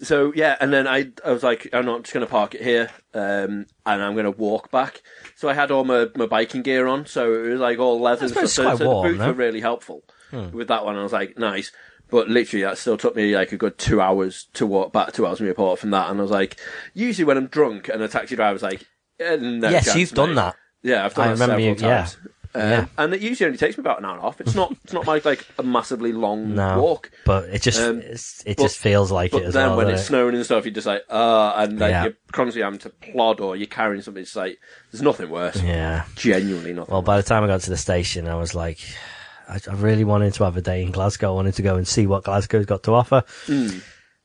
so yeah, and then I I was like, I'm not just going to park it here, um, and I'm going to walk back. So I had all my, my biking gear on, so it was like all leather. and stuff. So, warm, the boots no? were really helpful Hmm. with that one. I was like, nice. But literally, that still took me like a good two hours to walk back two to Ellesmere Port from that. And I was like, usually when I'm drunk and the taxi driver's like, eh, no yes, chance, you've done that. Yeah, I've done I that remember several you- yeah. Um, Yeah. And it usually only takes me about an hour and a half. It's not. It's not like like a massively long No, walk. but it just Um, it's, it but- just feels like But it as then well. when it's it? snowing and stuff, you're just like, uh, and like Yeah. you're constantly having to plod or you're carrying something. It's like there's nothing worse. yeah. Genuinely nothing. Well, by the time I got to the station, I was like, I, I really wanted to have a day in Glasgow. I wanted to go and see what Glasgow's got to offer. Hmm.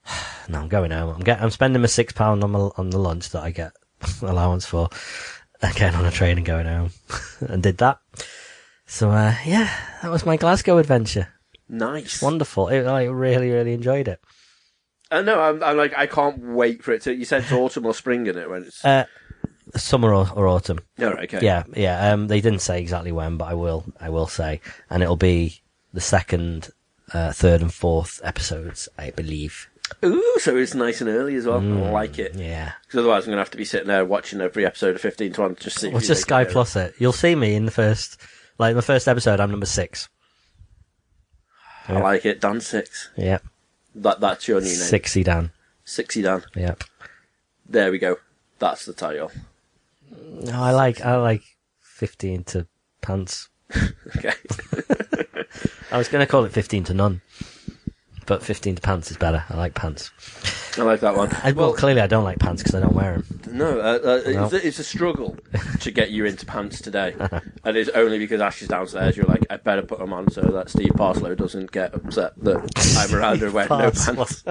no, I'm going home. I'm get, I'm spending my six pound on my, on the lunch that I get allowance for, getting on a train and going home, and did that. So uh, yeah, that was my Glasgow adventure. nice. Wonderful. It, I really, really enjoyed it. I know. I'm, I'm like, I can't wait for it to. You said it's autumn or spring in it when it's. Uh, summer or, or autumn. All right, okay. Yeah, yeah. Um, they didn't say exactly when, but I will. I will say, and it'll be the second uh, third and fourth episodes, I believe. Ooh, so it's nice and early as well. I like it. Mm, Yeah. Because otherwise, I'm going to have to be sitting there watching every episode of 15 to 1 just to see. Well, just Sky. Plus it. You'll see me in the first, like the first episode. I'm number six. I like it. Dan Six. Yep. That that's your new name. Sixy Dan. Sixy Dan. Yep. There we go. That's the title. No, I like I like fifteen to pants. Okay. I was going to call it fifteen to none, but fifteen to pants is better. I like pants. I like that one. I, well, clearly I don't like pants because I don't wear them. No, uh, uh, No. It's, a, it's a struggle to get you into pants today, and it's only because Ash is downstairs. You're like, I better put them on so that Steve Parslow doesn't get upset that I'm around her wearing no pants.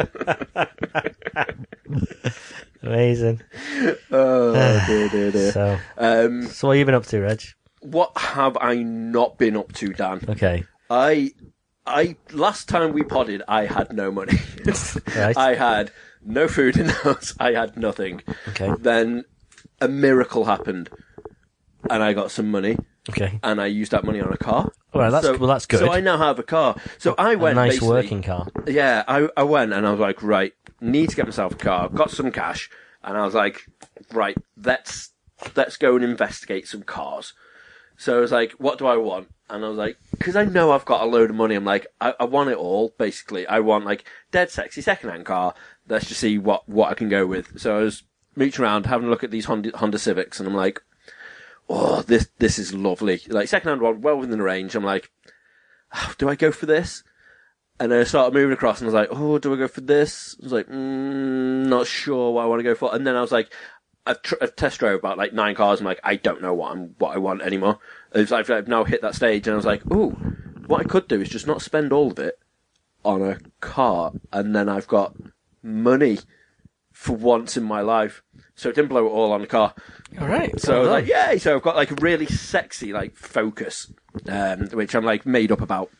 Amazing. Oh dear, dear, dear. So, Um, so what have you been up to, Reg? what have I not been up to, Dan? Okay. I, I last time we podded, I had no money. Right. I had no food in the house. I had nothing. Okay. Then a miracle happened, and I got some money, Okay. and I used that money on a car. Right. That's So- well. That's good. So I now have a car. So I a went nice working car. Yeah, I I went and I was like, right, need to get myself a car. Got some cash, and I was like, right, let's let's go and investigate some cars. So I was like, what do I want? And I was like, because I know I've got a load of money. I'm like, I, I want it all. Basically, I want like dead sexy second-hand car. Let's just see what what I can go with. So I was mooching around, having a look at these Honda, Honda Civics, and I'm like, oh, this this is lovely. Like second-hand one, well within the range. I'm like, "Oh, do I go for this? And then I started moving across, and I was like, "Oh, do I go for this?" I was like, mm, "Not sure what I want to go for." And then I was like, "I've, tr- I've test drove about like nine cars. I'm like, I don't know what I'm what I want anymore." It's like I've now hit that stage, and I was like, "Oh, what I could do is just not spend all of it on a car, and then I've got money for once in my life." So it didn't blow it all on the car. All right. So I was like, yay! So I've got like a really sexy like Focus, um, which I'm like made up about.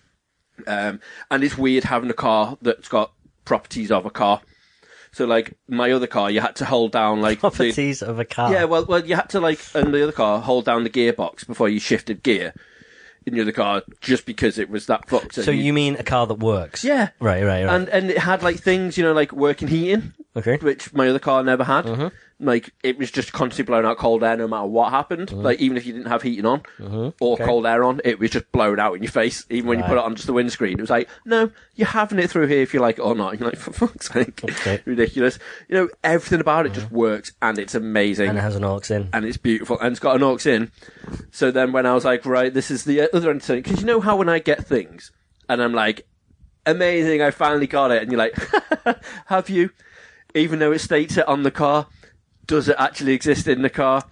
Um, and it's weird having a car that's got properties of a car. So like my other car, you had to hold down like the, properties of a car. yeah, well, well, you had to like in the other car hold down the gearbox before you shifted gear in the other car, just because it was that fucked. Up. So you mean a car that works? yeah, Right. Right. Right. and and it had like things, you know, like working heating, okay. which my other car never had. Mm-hmm. Like it was just constantly blowing out cold air no matter what happened. Mm-hmm. Like even if you didn't have heating on or Okay. cold air on, it was just blowing out in your face. Even when you put it on just the windscreen, it was like, no, you're having it through here if you like it or not. You're like, for fuck's sake, Okay. ridiculous. You know, everything about it just works and it's amazing And it has an aux in. and it's beautiful and it's got an aux in. So then when I was like, right, this is the other end thing, because you know how when I get things and I'm like, amazing, I finally got it, and you're like, have you? Even though it states it on the car, does it actually exist in the car?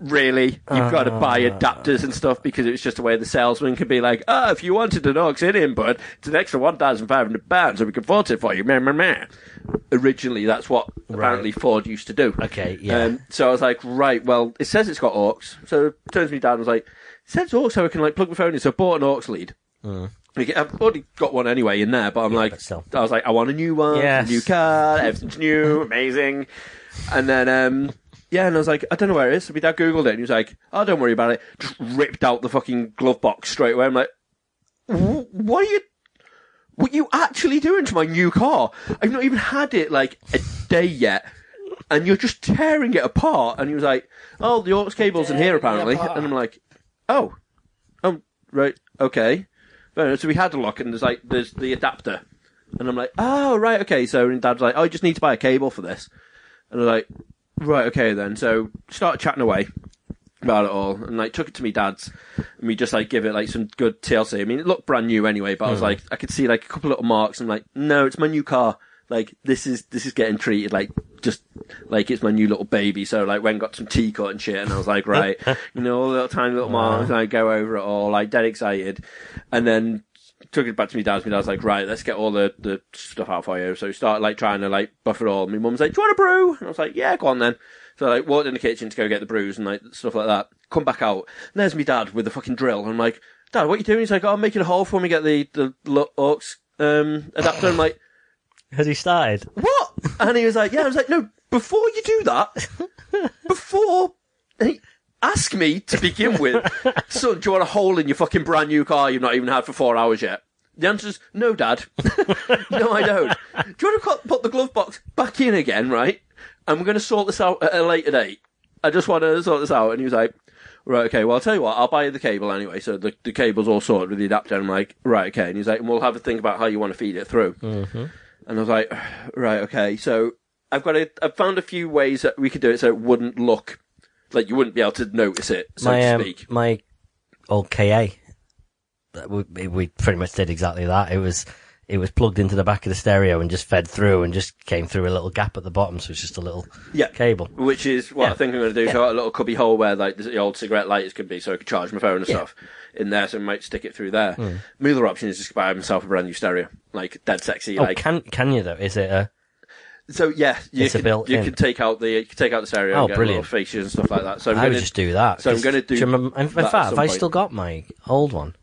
Really? You've got to buy uh. adapters and stuff because it was just a way the salesman could be like, oh, if you wanted an aux in input, it's an extra £1,500 so we can fault it for you. Meh, meh, meh. Originally, that's what apparently Ford used to do. Okay, yeah. Um, so I was like, right, well, it says it's got aux. So it turns me down and was like, it says aux so I can like plug my phone in. So I bought an aux lead. Uh. Like, I've already got one anyway in there, but I'm like, but still. I was like, I want a new one, Yes. new car, everything's new, amazing. And then, um, yeah, and I was like, I don't know where it is. So my dad Googled it and he was like, oh, don't worry about it. Just ripped out the fucking glove box straight away. I'm like, what are you, what are you actually doing to my new car? I've not even had it like a day yet. And you're just tearing it apart. And he was like, oh, the aux cable's in here apparently. And I'm like, oh, oh, right, okay. So we had a look and there's like, there's the adapter. And I'm like, oh, right, okay. So and dad's like, oh, you just need to buy a cable for this. And I was like, right, okay then. So started chatting away about it all and like took it to me dad's and we just like give it like some good TLC. I mean, it looked brand new anyway, but I was hmm. like, I could see like a couple little marks. I'm like, no, it's my new car. Like this is, this is getting treated like just like it's my new little baby. So like when got some T-Cut and shit and I was like, right, you know, all the little tiny little marks and I go over it all like dead excited. And then took it back to me dad's. My dad's like, right, let's get all the, the stuff out for you. So we started like trying to like buff it all. My mum's like, do you want a brew? And I was like, yeah, go on then. So I like walked in the kitchen to go get the brews and like stuff like that. Come back out. And there's me dad with the fucking drill. And I'm like, Dad, what are you doing? He's like, oh, I'm making a hole for me get the, the aux, um, adapter. I'm like, Has he started? what? And he was like, yeah. I was like, no, before you do that, before, hey, ask me to begin with, son, do you want a hole in your fucking brand new car you've not even had for four hours yet? The answer is no, Dad. no, I don't. Do you want to put- the glove box back in again, right? And we're going to sort this out at a later date. I just want to sort this out. And he was like, right, okay, well, I'll tell you what, I'll buy you the cable anyway. So the, the cable's all sorted with the adapter. I'm like, right, okay. And he's like, and we'll have a think about how you want to feed it through. Mm-hmm. And I was like, right, okay. So I've got a, I've found a few ways that we could do it so it wouldn't look like you wouldn't be able to notice it, so my to um, speak. my old KA, we, we pretty much did exactly that. It was it was plugged into the back of the stereo and just fed through and just came through a little gap at the bottom, so it's just a little Yeah. cable. Which is what Yeah. I think I'm going to do. So I've got a little cubby hole where like the old cigarette lighters could be, so I could charge my phone and Yeah. stuff in there. So I might stick it through there. My other option is just buy myself a brand new stereo, like dead sexy. Oh, like can can you though? Is it a so, yeah, you It's a can you built-in. can take out the you can take out the stereo Oh, and get brilliant. little features and stuff like that. So I'm I going would just do that. so I'm gonna do you remember, in, in fact, have I still got my old one?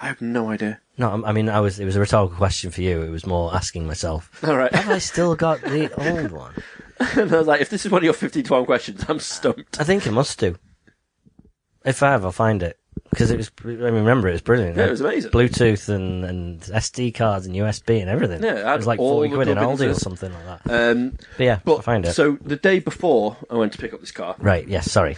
I have no idea. No, I'm- mean, I was. It was a rhetorical question for you. It was more asking myself. All right. Have I still got the old one? and I was like, if this is one of your 15 to 1 questions, I'm stumped. I think it must do. If I ever find it because it was. I remember it was brilliant. Yeah, it was amazing. Bluetooth and, and SD cards and USB and everything. Yeah, it it was like forty quid in Aldi or something like that. Um, But yeah, but find it. so the day before I went to pick up this car, right. Yes. sorry.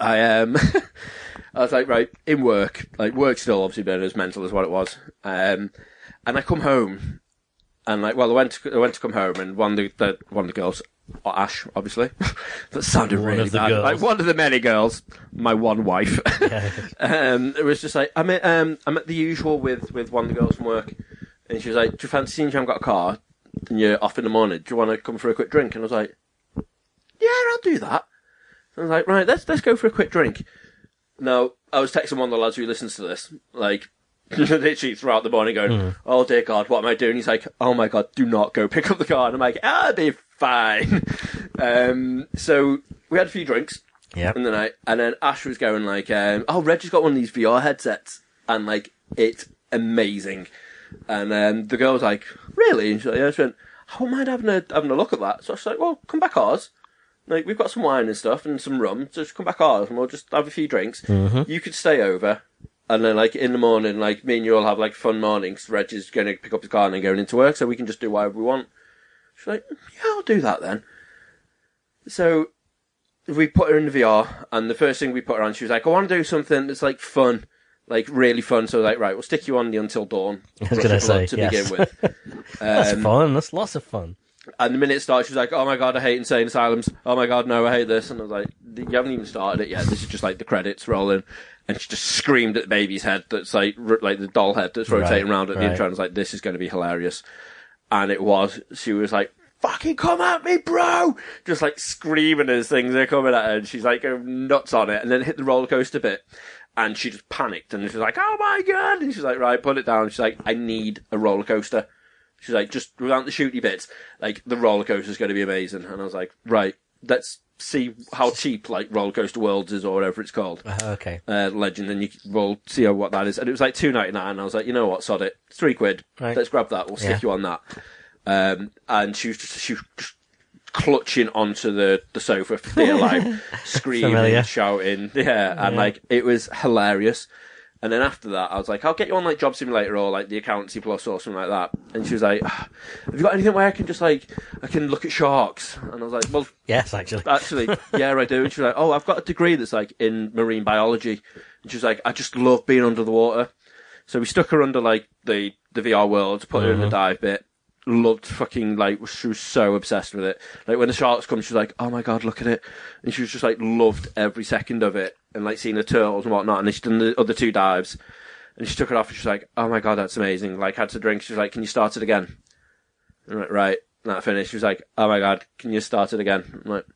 I um, I was like, right, in work, like work still obviously been as mental as what it was. Um, and I come home, and like, well, I went to, I went to come home, and one of the, the one of the girls, or Ash, obviously, that sounded One really bad. girls. Like one of the many girls, my one wife. um, it was just like I'm at, um, I'm at the usual with with one of the girls from work, and she was like, "Do you fancy seeing if I've got a car?" And you're off in the morning. Do you want to come for a quick drink? And I was like, "Yeah, I'll do that." And I was like, right, let's let's go for a quick drink. Now, I was texting one of the lads who listens to this, like, literally throughout the morning going, oh dear God, what am I doing? He's like, oh my God, do not go pick up the car. And I'm like, I'll be fine. um, so we had a few drinks Yeah. in the night, and then Ash was going like, um, oh, Reggie's got one of these VR headsets, and like, it's amazing. And um, the girl was like, really? And she, yeah, she went, I wouldn't mind having a, having a look at that. So I was like, well, come back ours. Like, we've got some wine and stuff and some rum, so just come back ours and we'll just have a few drinks. You could stay over. And then, like, in the morning, like, me and you all have, like, fun mornings. Reg is going to pick up his car and then going into work, so we can just do whatever we want. She's like, yeah, I'll do that then. So, we put her in the VR, and the first thing we put her on, she was like, I want to do something that's, like, fun. Like, really fun. So, like, right, we'll stick you on the Until Dawn. I was Rush gonna say, To yes. begin with. That's Um, fun. That's lots of fun. and the minute it started, she was like, "Oh my god, I hate insane asylums. Oh my god, no, I hate this." And I was like, "You haven't even started it yet. This is just like the credits rolling." And she just screamed at the baby's head. That's like like the doll head that's rotating Right, around at the right. intro. And I was like, "This is going to be hilarious." And it was. She was like, "Fucking come at me, bro!" Just like screaming as things are coming at her. And she's like nuts on it. And then hit the roller coaster bit. And she just panicked and she's like, "Oh my god!" And she's like, "Right, put it down." She's like, "I need a roller coaster." She's like, just without the shooty bits, like the roller coaster's going to be amazing. And I was like, right, let's see how cheap like Roller Coaster Worlds is or whatever it's called, Uh, okay. uh, Legend, and you we'll see how, what that is. And it was like two ninety nine. I was like, you know what, sod it, three quid. Right. Let's grab that. We'll stick Yeah. you on that. Um, and she was just she was just clutching onto the the sofa for dear life, screaming, shouting, yeah, and like it was hilarious. And then after that, I was like, I'll get you on like Job Simulator or like the Accountancy Plus or something like that. And she was like, "Ah, Have you got anything where I can just like I can look at sharks? And I was like, Well, Yes, actually. actually, yeah, I do. And she was like, Oh, I've got a degree that's like in marine biology. And she was like, I just love being under the water. So we stuck her under like the the VR world, put her in the dive bit. Loved fucking like she was so obsessed with it. Like when the sharks come, she's like, "Oh my god, look at it!" And she was just like loved every second of it, and like seeing the turtles and whatnot. And then she done the other two dives, and she took it off, and she's like, "Oh my god, that's amazing!" Like had to drink. She's like, "Can you start it again?" I'm like, "Right." And that finished. She was like, "Oh my god, can you start it again?" I'm like,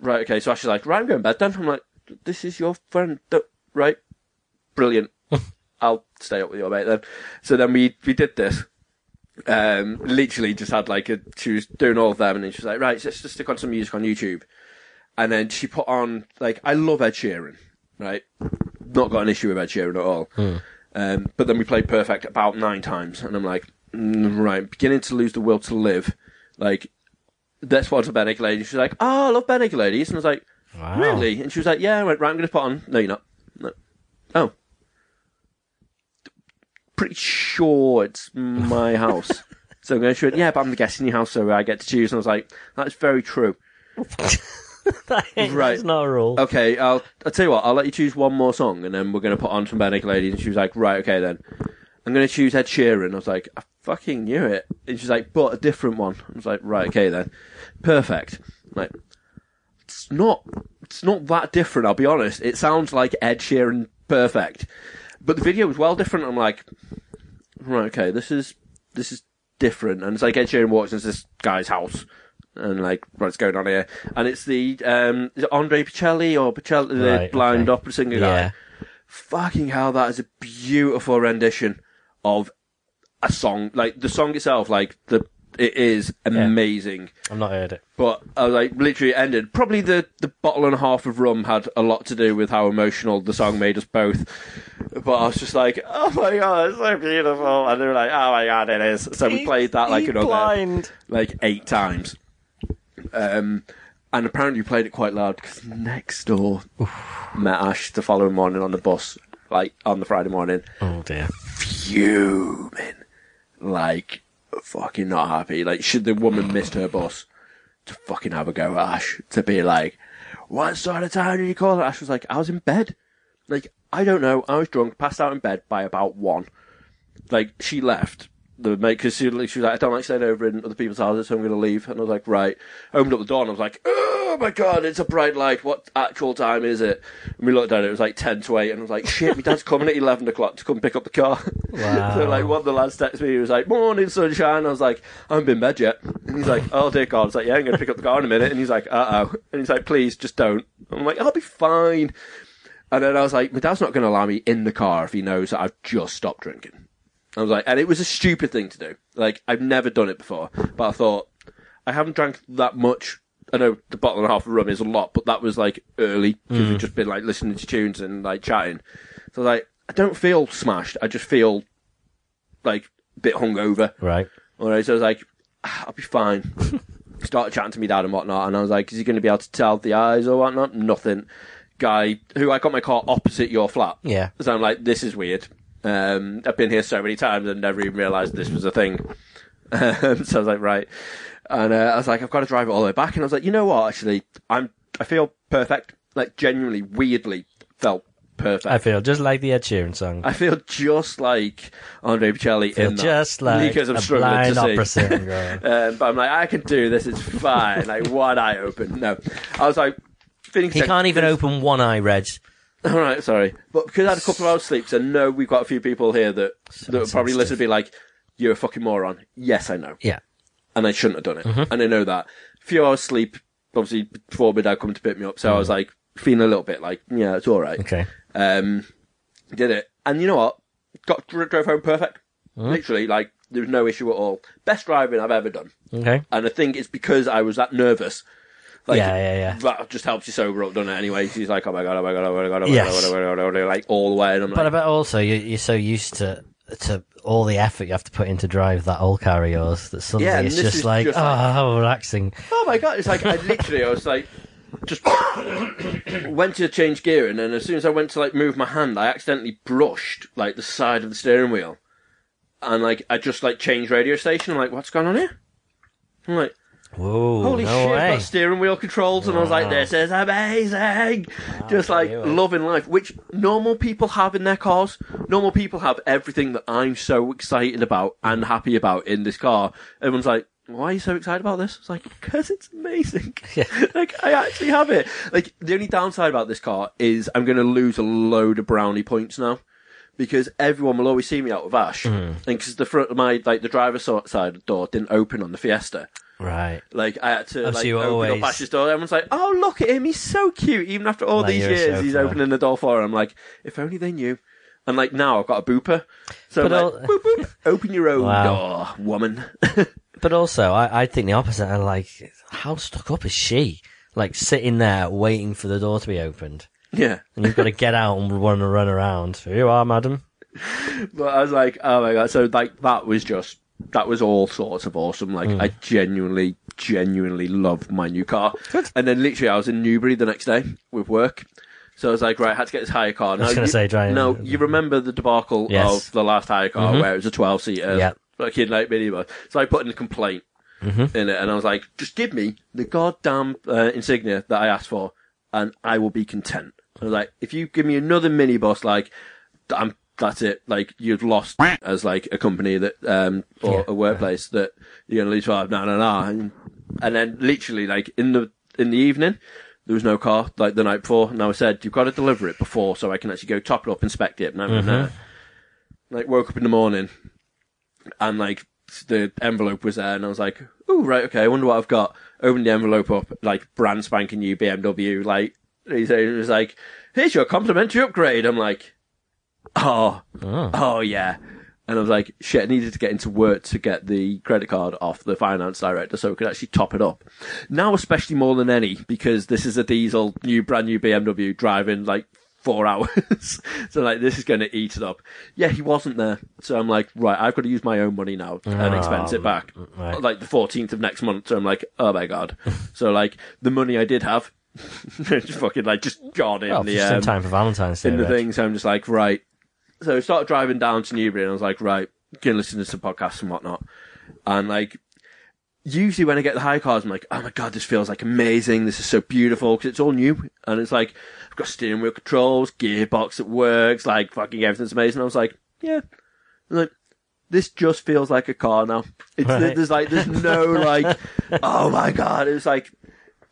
"Right, okay." So Ashley's like, "Right, I'm going to bed then." I'm like, "This is your friend, right? Brilliant." I'll stay up with your mate then. So then we we did this. Um, literally just had like a she was doing all of them, and then she was like, right, let's just stick on some music on YouTube. And then she put on like I love Ed Sheeran, right? Not got an issue with Ed Sheeran at all. Um, but then we played Perfect about nine times, and I'm like, mm, right, beginning to lose the will to live. Like, that's what's a Benedict Lady. She's like, oh, I love Benedict Ladies, and I was like, Wow. really? And she was like, yeah. I went, right, I'm going to put on. No, you're not. No. Oh. Pretty sure it's my house. so I'm going to show it. Yeah, but I'm the guest in your house, so I get to choose. And I was like, that's very true. that ain't, Right. That's not a rule. Okay, I'll I'll tell you what. I'll let you choose one more song, and then we're going to put on some Barenaked Ladies. And she was like, right, okay then. I'm going to choose Ed Sheeran. I was like, I fucking knew it. And she's like, but a different one. I was like, right, okay then. Perfect. Like, it's not, it's not that different. I'll be honest. It sounds like Ed Sheeran perfect, but the video was well different. I'm like, right, okay, this is this is different. And it's like Ed Sheeran walks into this guy's house. And like, what's going on here? And it's the um, is it Andre Pacelli or Pacelli, the Right, blind okay. opera singer Yeah. guy? Fucking hell, that is a beautiful rendition of a song. Like the song itself, like the it is amazing. I've not heard it. But I was like, literally it ended. Probably the, the bottle and a half of rum had a lot to do with how emotional the song made us both. But I was just like, oh my god, it's so beautiful. And they were like, oh my god, it is. So we played that like another blind. like eight times. Um, and apparently we played it quite loud because next door met Ash the following morning on the bus, like on the Friday morning, Oh dear. fuming, like fucking not happy. Like, should the woman missed her bus to fucking have a go at Ash to be like, what sort of time did you call it? Ash was like, I was in bed. Like, I don't know. I was drunk, passed out in bed by about one. Like, she left. The mate, because she, she was like, I don't like staying over in other people's houses, so I'm going to leave. And I was like, right. I Opened up the door and I was like, oh my god, it's a bright light. What actual time is it? And we looked at it, it was like 10 to 8, and I was like, shit, my dad's coming at 11 o'clock to come pick up the car. Wow. so, like, one of the lads texted me, he was like, morning, sunshine. I was like, I haven't been bed yet. And he's like, oh dear God. I was like, yeah, I'm going to pick up the car in a minute. And he's like, uh oh. And he's like, please, just don't. I'm like, I'll be fine. And then I was like, my dad's not going to allow me in the car if he knows that I've just stopped drinking. I was like, and it was a stupid thing to do. Like, I've never done it before, but I thought, I haven't drank that much. I know the bottle and a half of rum is a lot, but that was like early because we've just been like listening to tunes and like chatting. So I was like, I don't feel smashed. I just feel like a bit hungover. Right. Alright, so I was like, "Ah, I'll be fine. Started chatting to me dad and whatnot, and I was like, is he going to be able to tell the eyes or whatnot? Nothing. Guy who I got my car opposite your flat. Yeah. So I'm like, this is weird. Um, I've been here so many times and never even realised this was a thing. Um, so I was like, right. And uh, I was like, I've got to drive it all the way back. And I was like, you know what? Actually, I'm. I feel perfect. Like genuinely, weirdly felt perfect. I feel just like the Ed Sheeran song. I feel just like Andre Bocelli in that. just like because I'm a struggling blind to see. opera singer. um, but I'm like, I can do this. It's fine. like one eye open. No, I was like, he can't even open one eye, Reg. All right, sorry, but because I had a couple of hours sleep, so I know we've got a few people here that that would probably listen to be like, "You're a fucking moron." Yes, I know, Yeah. and I shouldn't have done it, Mm-hmm. and I know that. A few hours sleep, obviously before my dad come to pick me up, so I was like feeling a little bit like, yeah, it's all right. Mm. Okay. Um, did it, and you know what? Got dro- drove home perfect. Mm-hmm. Literally, like there was no issue at all. Best driving I've ever done, Okay. and I think it's because I was that nervous. Like, Yeah, yeah, yeah. That just helps you sober up, doesn't it? Anyway, she's like, "Oh my god, oh my god, oh my god, oh my Yes. god, oh my god, oh my god," like all the way, and I'm But like, bet also you're, you're so used to to all the effort you have to put in to drive that old car of yours that suddenly Yeah, it's just like, just oh, like- how relaxing. "Oh my god!" It's like I literally, I was like, just went to change gear, and then as soon as I went to like move my hand, I accidentally brushed like the side of the steering wheel, and like I just like changed radio station. I'm like, "What's going on here?" I'm like, Whoa, Holy no shit, way. steering wheel controls, and I was like, this is amazing! Just like eh? loving life, which normal people have in their cars. Normal people have everything that I'm so excited about and happy about in this car. Everyone's like, why are you so excited about this? It's like, because it's amazing. Yeah. like, I actually have it. Like, the only downside about this car is I'm going to lose a load of brownie points now. Because everyone will always see me out with Ash. Hmm. And because the front of my, like, the driver's side door didn't open on the Fiesta. Right. Like I had to Oh, so like you open always- up Ash's door. Everyone's like, "Oh, look at him! He's so cute." Even after all Like these years, he's chauffeur. opening the door for her. I'm like, if only they knew. And like now, I've got a booper. So like, all- boop, boop, open your own Wow. door, woman. But also, I, I think the opposite. I'm like, how stuck up is she? Like sitting there waiting for the door to be opened, yeah. and you've got to get out and run and run around. Here you are, madam. But I was like, oh my god. So like that was just that was all sorts of awesome. Like I genuinely, genuinely love my new car. Good. And then literally, I was in Newbury the next day with work. So I was like, right, I had to get this hire car. I was gonna you- say, No, you remember the debacle Yes. Mm-hmm. of the last hire car where it was a 12 seater, Yeah. fucking like minibus. So I put in a complaint Mm-hmm. in it, and I was like, just give me the goddamn uh, insignia that I asked for, and I will be content. I was like, if you give me another Mini minibus, like, I'm, that's it. Like, you've lost as like a company that, um, or Yeah. a workplace that you're gonna lose five, no, no, no. And, and then literally, like, in the, in the evening, there was no car, like the night before, and I said, you've got to deliver it before so I can actually go top it up, inspect it, and I'm gonna, like, woke up in the morning, and like, the envelope was there, and I was like, "Oh, right, okay. I wonder what I've got." Opened the envelope up, like brand spanking new BMW. Like he was like, "Here's your complimentary upgrade." I'm like, "Oh, oh, yeah." And I was like, "Shit!" I needed to get into work to get the credit card off the finance director, so we could actually top it up. Now, especially more than any, because this is a diesel, new, brand new BMW driving like four hours. so like this is going to eat it up. Yeah, he wasn't there. So I'm like, right, I've got to use my own money now and expense it back. right. Like the 14th of next month. So I'm like, oh my god. so like the money I did have, just fucking like just gone in Well, the just in um, time for Valentine's Day. in the Reg. thing. So I'm just like, right. So I started driving down to Newbury and I was like, right, gonna listen to some podcasts and whatnot. And like, usually when I get the high cars, I'm like, oh my god, this feels like amazing. This is so beautiful because it's all new. And it's like, I've got steering wheel controls, gearbox that works, like fucking everything's amazing. I was like, yeah. I'm like, this just feels like a car now. It's, Right. there's like, there's no like, oh my god. It was like,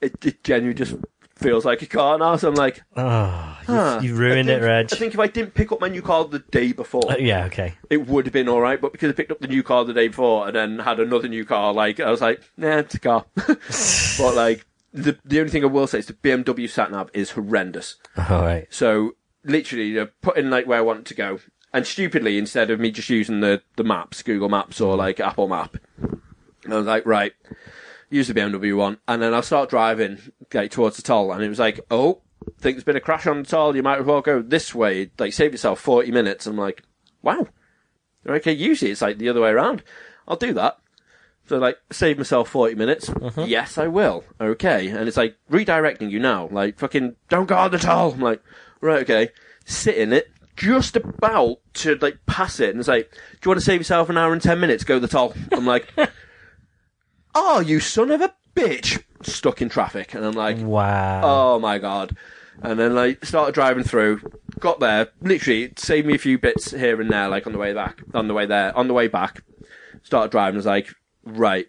it, it genuinely just feels like a car now. So I'm like, Oh, you, Huh. you ruined I it, think- Reg. I think if I didn't pick up my new car the day before, Uh, yeah, okay. it would have been all right. But because I picked up the new car the day before and then had another new car, like I was like, nah, it's a car. but like the the only thing I will say is the BMW sat nav is horrendous. All right. So literally, you put in like where I want to go, and stupidly, instead of me just using the the maps, Google Maps or like Apple Map, I was like, right, use the BMW one, and then I'll start driving like towards the toll, and it was like, oh, think there's been a crash on the toll, you might as well go this way, like save yourself forty minutes. I'm like, wow, okay, usually it's like the other way around. I'll do that. So like, save myself 40 minutes. Uh-huh. Yes, I will. Okay. And it's like, redirecting you now. Like, fucking, don't go on the toll. I'm like, right, okay. Sit in it, just about to like pass it. And it's like, do you want to save yourself an hour and 10 minutes? Go the toll. I'm like, oh, you son of a bitch. Stuck in traffic. And I'm like, Wow. Oh my god. And then like started driving through, got there, literally it saved me a few bits here and there, like on the way back, on the way there, on the way back. Started driving, I was like, right.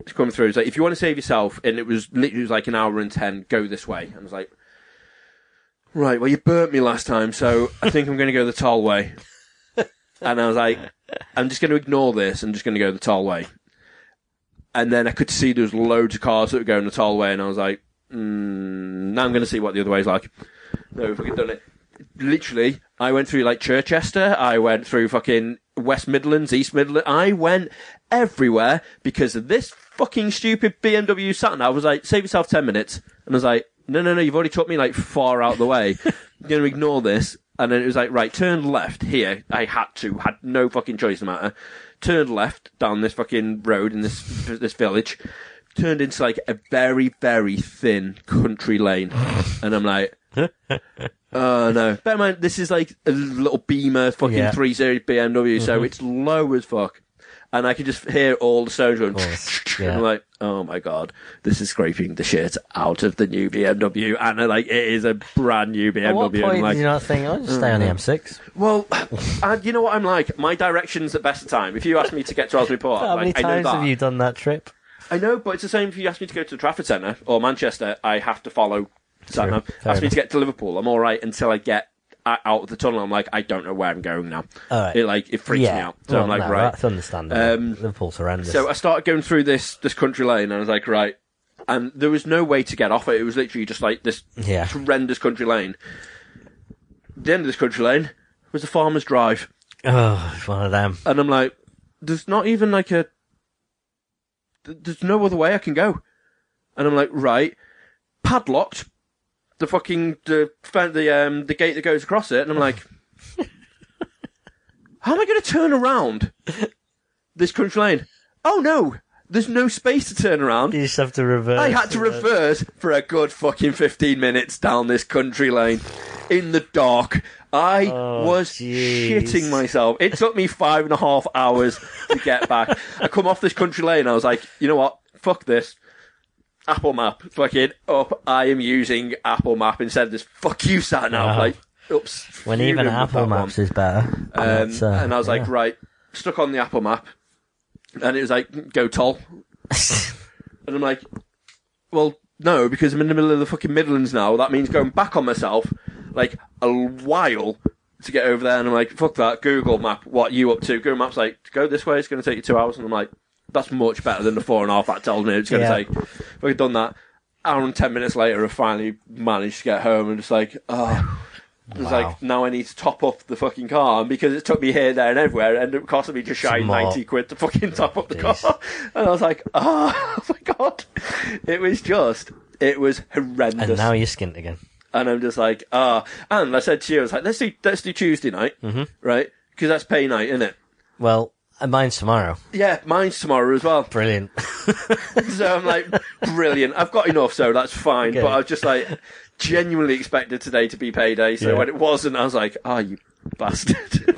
It's coming through. It's like if you want to save yourself, and it was literally it was like an hour and ten, go this way. And I was like, right, well you burnt me last time, so I think I'm going to go the toll way. and I was like, I'm just going to ignore this. I'm just going to go the toll way. And then I could see there was loads of cars that were going the toll way, and I was like, mm, now I'm going to see what the other way's like. No, fucking done it. Literally, I went through like Chichester. I went through fucking West Midlands, East Midlands. I went everywhere because of this fucking stupid BMW sat nav. I was like, save yourself 10 minutes. And I was like, no, no, no, you've already took me like far out of the way. You're going to ignore this. And then it was like, right, turn left here. I had to, had no fucking choice no matter. Turned left down this fucking road in this, this village. Turned into like a very, very thin country lane. And I'm like, Oh no! Bear in mind, this is like a little Beamer, fucking Yeah. three series BMW, so mm-hmm. it's low as fuck, and I can just hear all the stones going. yeah. I'm like, oh my god, this is scraping the shit out of the new BMW, and uh, like it is a brand new BMW. At what point I'm like, did you not think, I'll just stay on the M6? well, and you know what I'm like? My directions at best of time. If you ask me to get to Osmond Port, How many like, I know times have you done that trip? I know, but it's the same if you ask me to go to the Trafford Centre or Manchester, I have to follow sat nav. Fair Ask me to get to Liverpool, I'm alright until I get out of the tunnel. I'm like, I don't know where I'm going now. It like it freaks me out. So Well, I'm like, no, right. That's understandable. Um, Liverpool's horrendous. So I started going through this this country lane, and I was like, right. And there was no way to get off it. It was literally just like this Yeah. horrendous country lane. The end of this country lane was a farmer's drive. oh, it's one of them. And I'm like, there's not even like a, there's no other way I can go. And I'm like, right, padlocked, the fucking, the, the, um, the gate that goes across it. And I'm like, how am I going to turn around this country lane? Oh no, there's no space to turn around. You just have to reverse. I had to reverse for a good fucking 15 minutes down this country lane in the dark. I Oh, was jeez. shitting myself. It took me five and a half hours to get back. I come off this country lane. I was like, you know what? Fuck this. Apple Map, fucking up. I am using Apple Map instead of this. Fuck you, sat nav. Wow. Like, oops. When even Apple that one. Maps is better. Um, uh, and I was like, right, stuck on the Apple Map, and it was like, go toll. And I'm like, well, no, because I'm in the middle of the fucking Midlands now. That means going back on myself, like, a while to get over there. And I'm like, fuck that. Google Map, what you up to? Google Map's like, go this way, it's going to take you two hours. And I'm like, that's much better than the four and a half that told me it's going to Yeah. take. If I'd done that, hour and ten minutes later, I finally managed to get home and just like, oh. It was Wow. like, now I need to top up the fucking car, and because it took me here, there, and everywhere, it ended up costing me just shy Some more. 90 quid to fucking top up the Jeez. car. And I was like, oh, oh my god. It was just, it was horrendous. And now you're skint again. And I'm just like, ah. And I said to you, I was like, let's do, let's do Tuesday night, mm-hmm. right? Because that's pay night, isn't it? Well, uh, mine's tomorrow. Yeah, mine's tomorrow as well. Brilliant. So I'm like, brilliant. I've got enough, so that's fine. Okay. But I was just like, genuinely expected today to be payday. So Yeah. when it wasn't, I was like, ah, you bastard.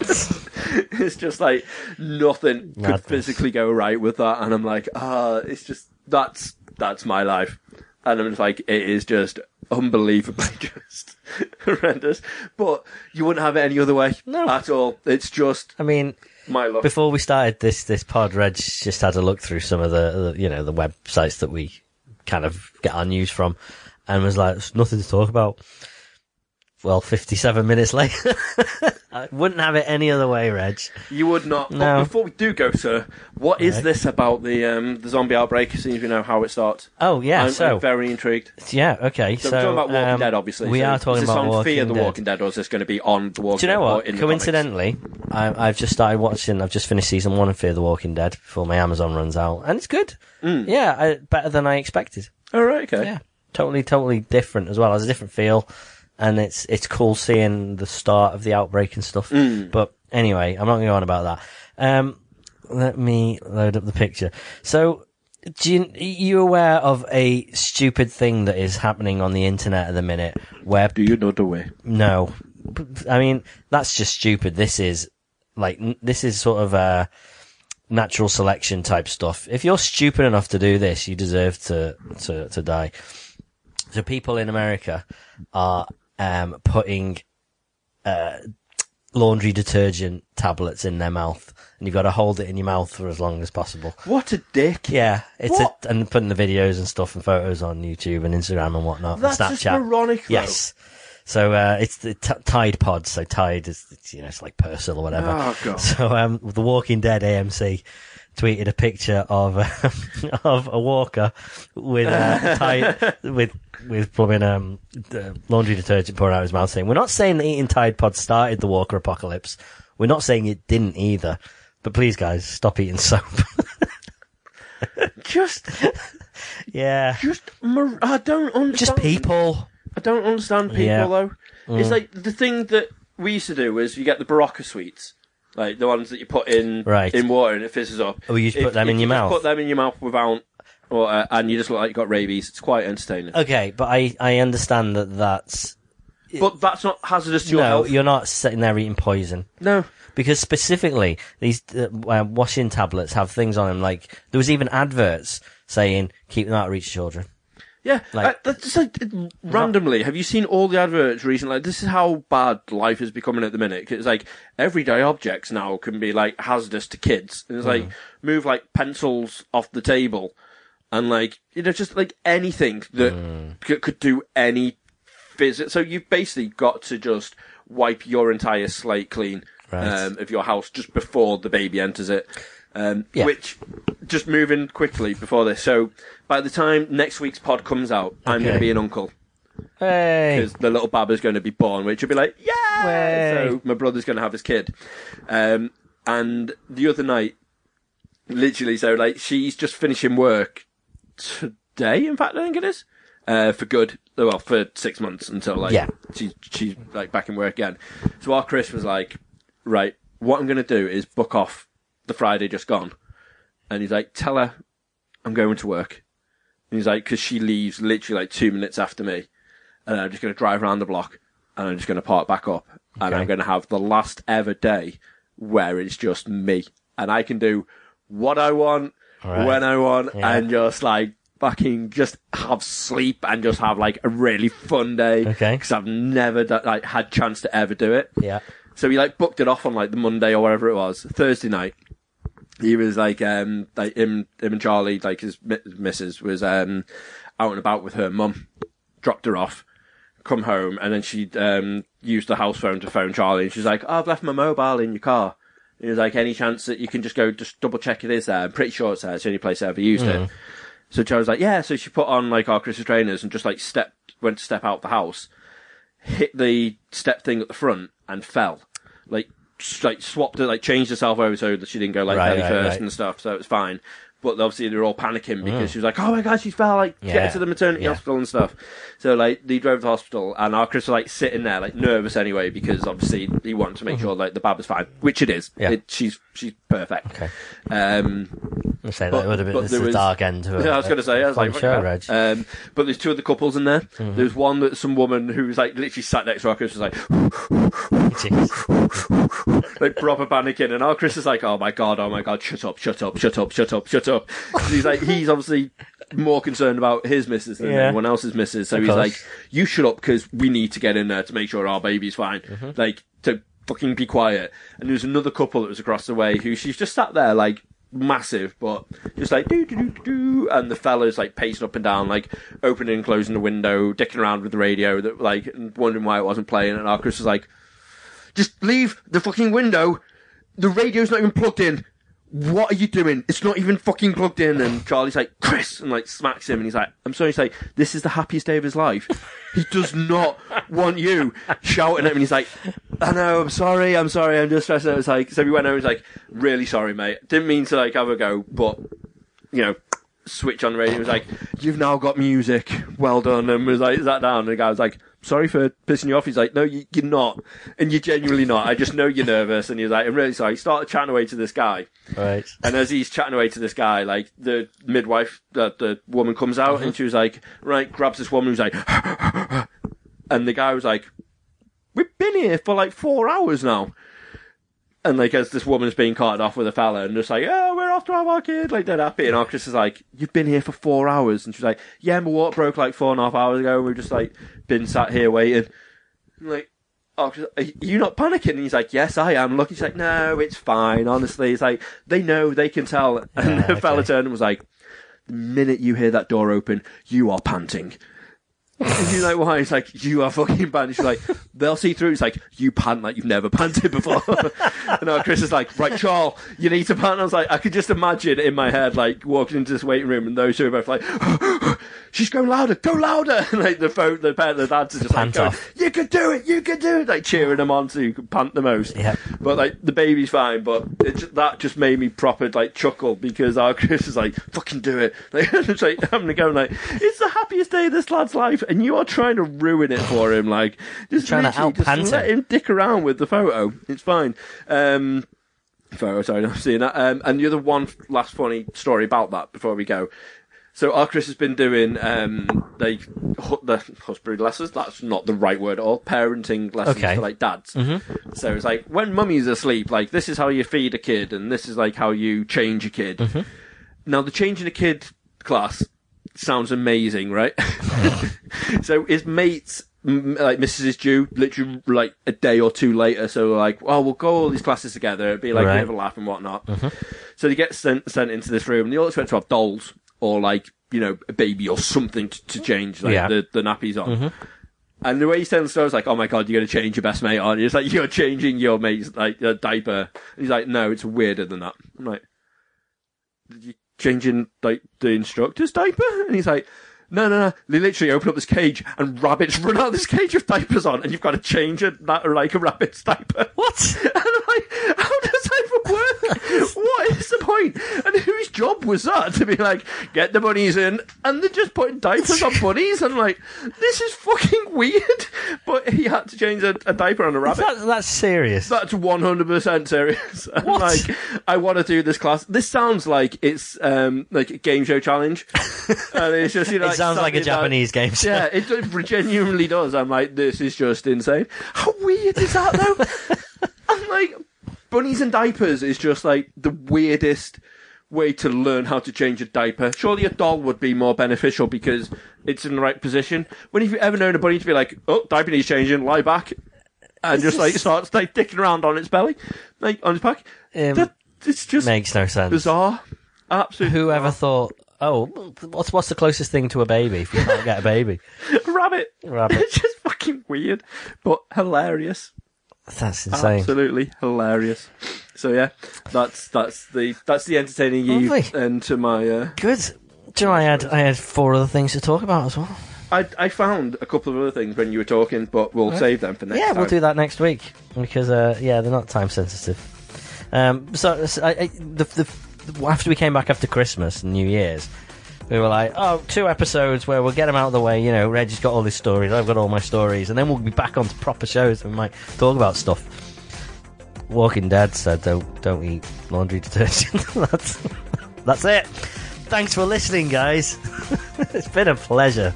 it's just like nothing could physically go right with that. And I'm like, ah, it's just, that's, that's my life. And I'm just like, it is just unbelievably just horrendous. But you wouldn't have it any other way. No. At all. It's just I mean, my luck. before we started this this pod, Reg just had a look through some of the, the you know the websites that we kind of get our news from, and was like, "There's nothing to talk about." Well, fifty-seven minutes later, I wouldn't have it any other way, Reg. You would not. No. But before we do go, sir, what is Right. this about the um, the zombie outbreak? as we know how it starts. Oh yeah, I'm, so I'm very intrigued. yeah, okay. So, So, we're talking about Walking um, Dead, obviously. We So are is talking this about on Walking Fear the Dead. Walking Dead, or is this going to be on the Walking Do you know Dead? what? in the comics? Coincidentally, I, I've just started watching. I've just finished season one of Fear the Walking Dead before my Amazon runs out, and it's good. Mm. Yeah, I, better than I expected. All right. Okay. Yeah, totally, totally different as well. It has a different feel, and it's it's cool seeing the start of the outbreak and stuff. Mm. But anyway, I'm not going to go on about that. Um, let me load up the picture. So, do you, you aware of a stupid thing that is happening on the internet at the minute where Do you know the way? no, I mean that's just stupid. This is like this is sort of a natural selection type stuff. If you're stupid enough to do this, you deserve to to to die. So people in America are um, putting uh, laundry detergent tablets in their mouth, and you've got to hold it in your mouth for as long as possible. What a dick! Yeah, it's What? a, and putting the videos and stuff and photos on YouTube and Instagram and whatnot. That's and just Snapchat. moronic. Though. Yes. So uh, it's the t- Tide Pods. So Tide is it's, you know it's like Persil or whatever. Oh, God. So um, the Walking Dead AMC tweeted a picture of uh, of a walker with uh, Tide with with plumbing um laundry detergent pouring out his mouth, saying, "We're not saying that eating Tide Pod started the Walker apocalypse. We're not saying it didn't either." But please, guys, stop eating soap. Just, yeah, just, I don't understand. just people. I don't understand people Yeah. though. It's like the thing that we used to do was you get the Berocca sweets, like the ones that you put in Right. in water and it fizzes up. Oh, you just put them in you your just mouth? Put them in your mouth without, uh, and you just look like you got rabies. It's quite entertaining. Okay, but I I understand that that's but that's not hazardous to your no, health. you're not sitting there eating poison. No. Because specifically, these uh, uh, washing tablets have things on them like there was even adverts saying keep them out of reach, children. Yeah, Like- uh, that's just like randomly. Have you seen all the adverts recently? Like, this is how bad life is becoming at the minute. 'Cause It's like everyday objects now can be like hazardous to kids. And it's like move like pencils off the table, and like you know just like anything that c- could do any visit. So you've basically got to just wipe your entire slate clean Right. um, of your house just before the baby enters it. Um, Yeah. Which, just moving quickly before this. So by the time next week's pod comes out, I'm going to be an uncle Hey, because the little baba's going to be born, which will be like, yeah. Way. So my brother's going to have his kid. Um, and the other night, literally, so like she's just finishing work today. In fact, I think it is uh, for good. Well, for six months until like Yeah. she's she's like back in work again. So our Chris was like, right, what I'm going to do is book off the Friday just gone, and he's like, tell her I'm going to work. And he's like, because she leaves literally like two minutes after me. And I'm just going to drive around the block and I'm just going to park back up. And I'm going to have the last ever day where it's just me. And I can do what I want, Right. when I want, Yeah. and just like fucking just have sleep and just have like a really fun day. Okay. Because I've never like had chance to ever do it. Yeah. So he like booked it off on like the Monday or whatever it was, Thursday night. He was like, um, like him, him and Charlie, like his missus was, um, out and about with her mum, dropped her off, come home, and then she, um, used the house phone to phone Charlie, and she's like, oh, I've left my mobile in your car. And he was like, any chance that you can just go, just double check it is there? I'm pretty sure it's there. It's the only place I ever used it. So Charlie's like, yeah. So she put on like our Christmas trainers and just like stepped, went to step out the house, hit the step thing at the front and fell. Like, like swapped it, like changed herself over so that she didn't go like Right, belly right, first right. and stuff. So it was fine. But obviously they were all panicking because she was like, "Oh my god, she fell! Like, get Mm. Yeah. to the maternity Yeah. hospital and stuff." So like they drove to the hospital, and our Chris was like sitting there, like nervous anyway, because obviously he wanted to make sure like the bab was fine, which it is. Mm-hmm. Yeah. It, she's she's perfect. Okay. Um, I say But- that would have been but this there is the was- dark end to it. yeah, I was going to say, I was Fun like, show, Reg. um, but there's two other couples in there. Mm-hmm. There's one that some woman who was like literally sat next to our Chris was like, Jeez. like proper panicking, and our Chris is like, oh my god, oh my god, shut up, shut up, shut up, shut up, shut up. he's like, he's obviously more concerned about his missus than Yeah. anyone else's missus, so Of he's course. like, you shut up because we need to get in there to make sure our baby's fine. Mm-hmm. Like to fucking be quiet. And there was another couple that was across the way who she's just sat there like massive, but just like do do do do, do, and the fella's like pacing up and down, like opening and closing the window, dicking around with the radio, that like and wondering why it wasn't playing. And our Chris was like, just leave the fucking window. The radio's not even plugged in. What are you doing? It's not even fucking plugged in. And Charlie's like, Chris, and like smacks him. And he's like, I'm sorry. He's like, this is the happiest day of his life. He does not want you shouting at him. And he's like, I know, I'm sorry, I'm sorry, I'm just stressing out. It's like, so we went home. He's like, really sorry, mate. Didn't mean to like have a go, but you know, switch on the radio. He was like, "You've now got music. Well done." And was like, "Sat down." And the guy was like, "Sorry for pissing you off." He's like, "No, you, you're not, and you're genuinely not. I just know you're nervous." And he's like, "I'm really sorry." He started chatting away to this guy, Right. and as he's chatting away to this guy, like the midwife, the, the woman comes out, and uh-huh. she was like, "Right," grabs this woman who's like, and the guy was like, "We've been here for like four hours now." And like as this woman's being carted off with a fella and just like, oh, we're off to have our kid, like dead happy. And Chris is like, you've been here for four hours. And she's like, yeah, my water broke like four and a half hours ago. And we've just like been sat here waiting. And, like, Chris, are you not panicking? And he's like, yes, I am. Look, he's like, no, it's fine. Honestly, it's like they know, they can tell. And Yeah, the fella okay. turned and was like, the minute you hear that door open, you are panting. And he's like, why? He's like, you are fucking panting. She's like, they'll see through. He's like, you pant like you've never panted before. and now Chris is like, right, Charles, you need to pant. I was like, I could just imagine in my head, like, walking into this waiting room and those two are both like, she's going louder, go louder. And like, the phone, the parent, the dads are just like, going, you can do it, you can do it. Like, cheering them on so you can pant the most. Yeah. But like, the baby's fine, but it, that just made me proper, like, chuckle because our Chris is like, fucking do it. Like, it's like, gonna go, like, it's the happiest day of this lad's life, and you are trying to ruin it for him. Like, just Trying to literally just let him. dick around with the photo. It's fine. Um, photo, sorry, I'm seeing that. Um, and the other one last funny story about that before we go. So our Chris has been doing um, hu- the husband lessons. That's not the right word at all. Parenting lessons Okay. for like dads. So it's like when mummy's asleep, like this is how you feed a kid, and this is like how you change a kid. Now the changing a kid class sounds amazing, right? so his mates, like Mrs. is due literally like a day or two later. So like, oh, we'll go all these classes together. It'd be like a Right. bit of a laugh and whatnot. Uh-huh. So they get sent sent into this room, and they all expect to have dolls or like you know a baby or something to, to change like Yeah. the the nappies on. Mm-hmm. And the way he's telling the story is like, oh my god, you're going to change your best mate, aren't you? It's like, you're changing your mate's like diaper. And he's like, no, it's weirder than that. I'm like, did you changing like the instructor's diaper? And he's like, no, no, no. They literally open up this cage and rabbits run out of this cage with diapers on, and you've got to change it that like a rabbit's diaper. What? And I'm like, how does that even work? what is the point? And whose job was that to be like, get the bunnies in, and they're just putting diapers on bunnies? And like, this is fucking weird. But he had to change a, a diaper on a rabbit. That, that's serious. That's one hundred percent serious. And, What? Like, I want to do this class. This sounds like it's um like a game show challenge, and it's just you know. it sounds like a that- Japanese game show. Yeah, it does- genuinely does. I'm like, this is just insane. How weird is that though? I'm like, bunnies and diapers is just like the weirdest way to learn how to change a diaper. Surely a doll would be more beneficial because it's in the right position. When have you ever known a bunny to be like, oh, diaper needs changing, lie back, and just like starts like dicking around on its belly, like on its back? Um, that, it's just Makes no sense. bizarre. Absolutely. Whoever thought, oh, what's what's the closest thing to a baby if you can't get a baby? rabbit? Rabbit. It's just fucking weird, but hilarious. That's insane. Absolutely hilarious. So yeah, that's that's the that's the entertaining you Lovely. and to my. Uh, Good. Do you know, I had I had four other things to talk about as well. I I found a couple of other things when you were talking, but we'll save them for next yeah, time. we'll do that next week because uh, yeah, they're not time sensitive. Um, so, so I, I, the, the, after we came back after Christmas and New Year's, we were like, oh, two episodes where we'll get them out of the way. You know, Reggie's got all his stories, I've got all my stories, and then we'll be back onto proper shows and we might talk about stuff. Walking Dead said, don't don't eat laundry detergent. that's that's it. Thanks for listening, guys. it's been a pleasure.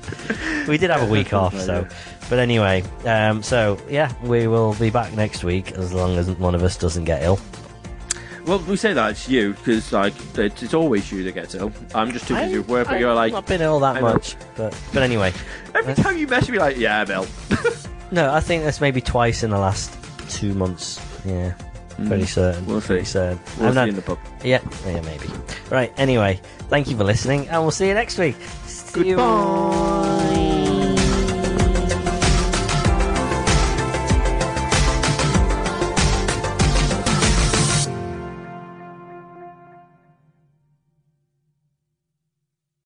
We did have a week off, so. But anyway, um, so yeah, we will be back next week as long as one of us doesn't get ill. Well, we say that it's you because like it's, it's always you that gets ill. I'm just too busy with work, but you're like not been ill that I know. much, but but anyway, every uh, time you message me, like yeah, Bill. no, I think that's maybe twice in the last two months. Yeah, pretty hmm. certain. We'll see. Pretty certain. We'll I'm see not- in the pub. Yeah, yeah, maybe. Right. Anyway, thank you for listening, and we'll see you next week. See you. Goodbye.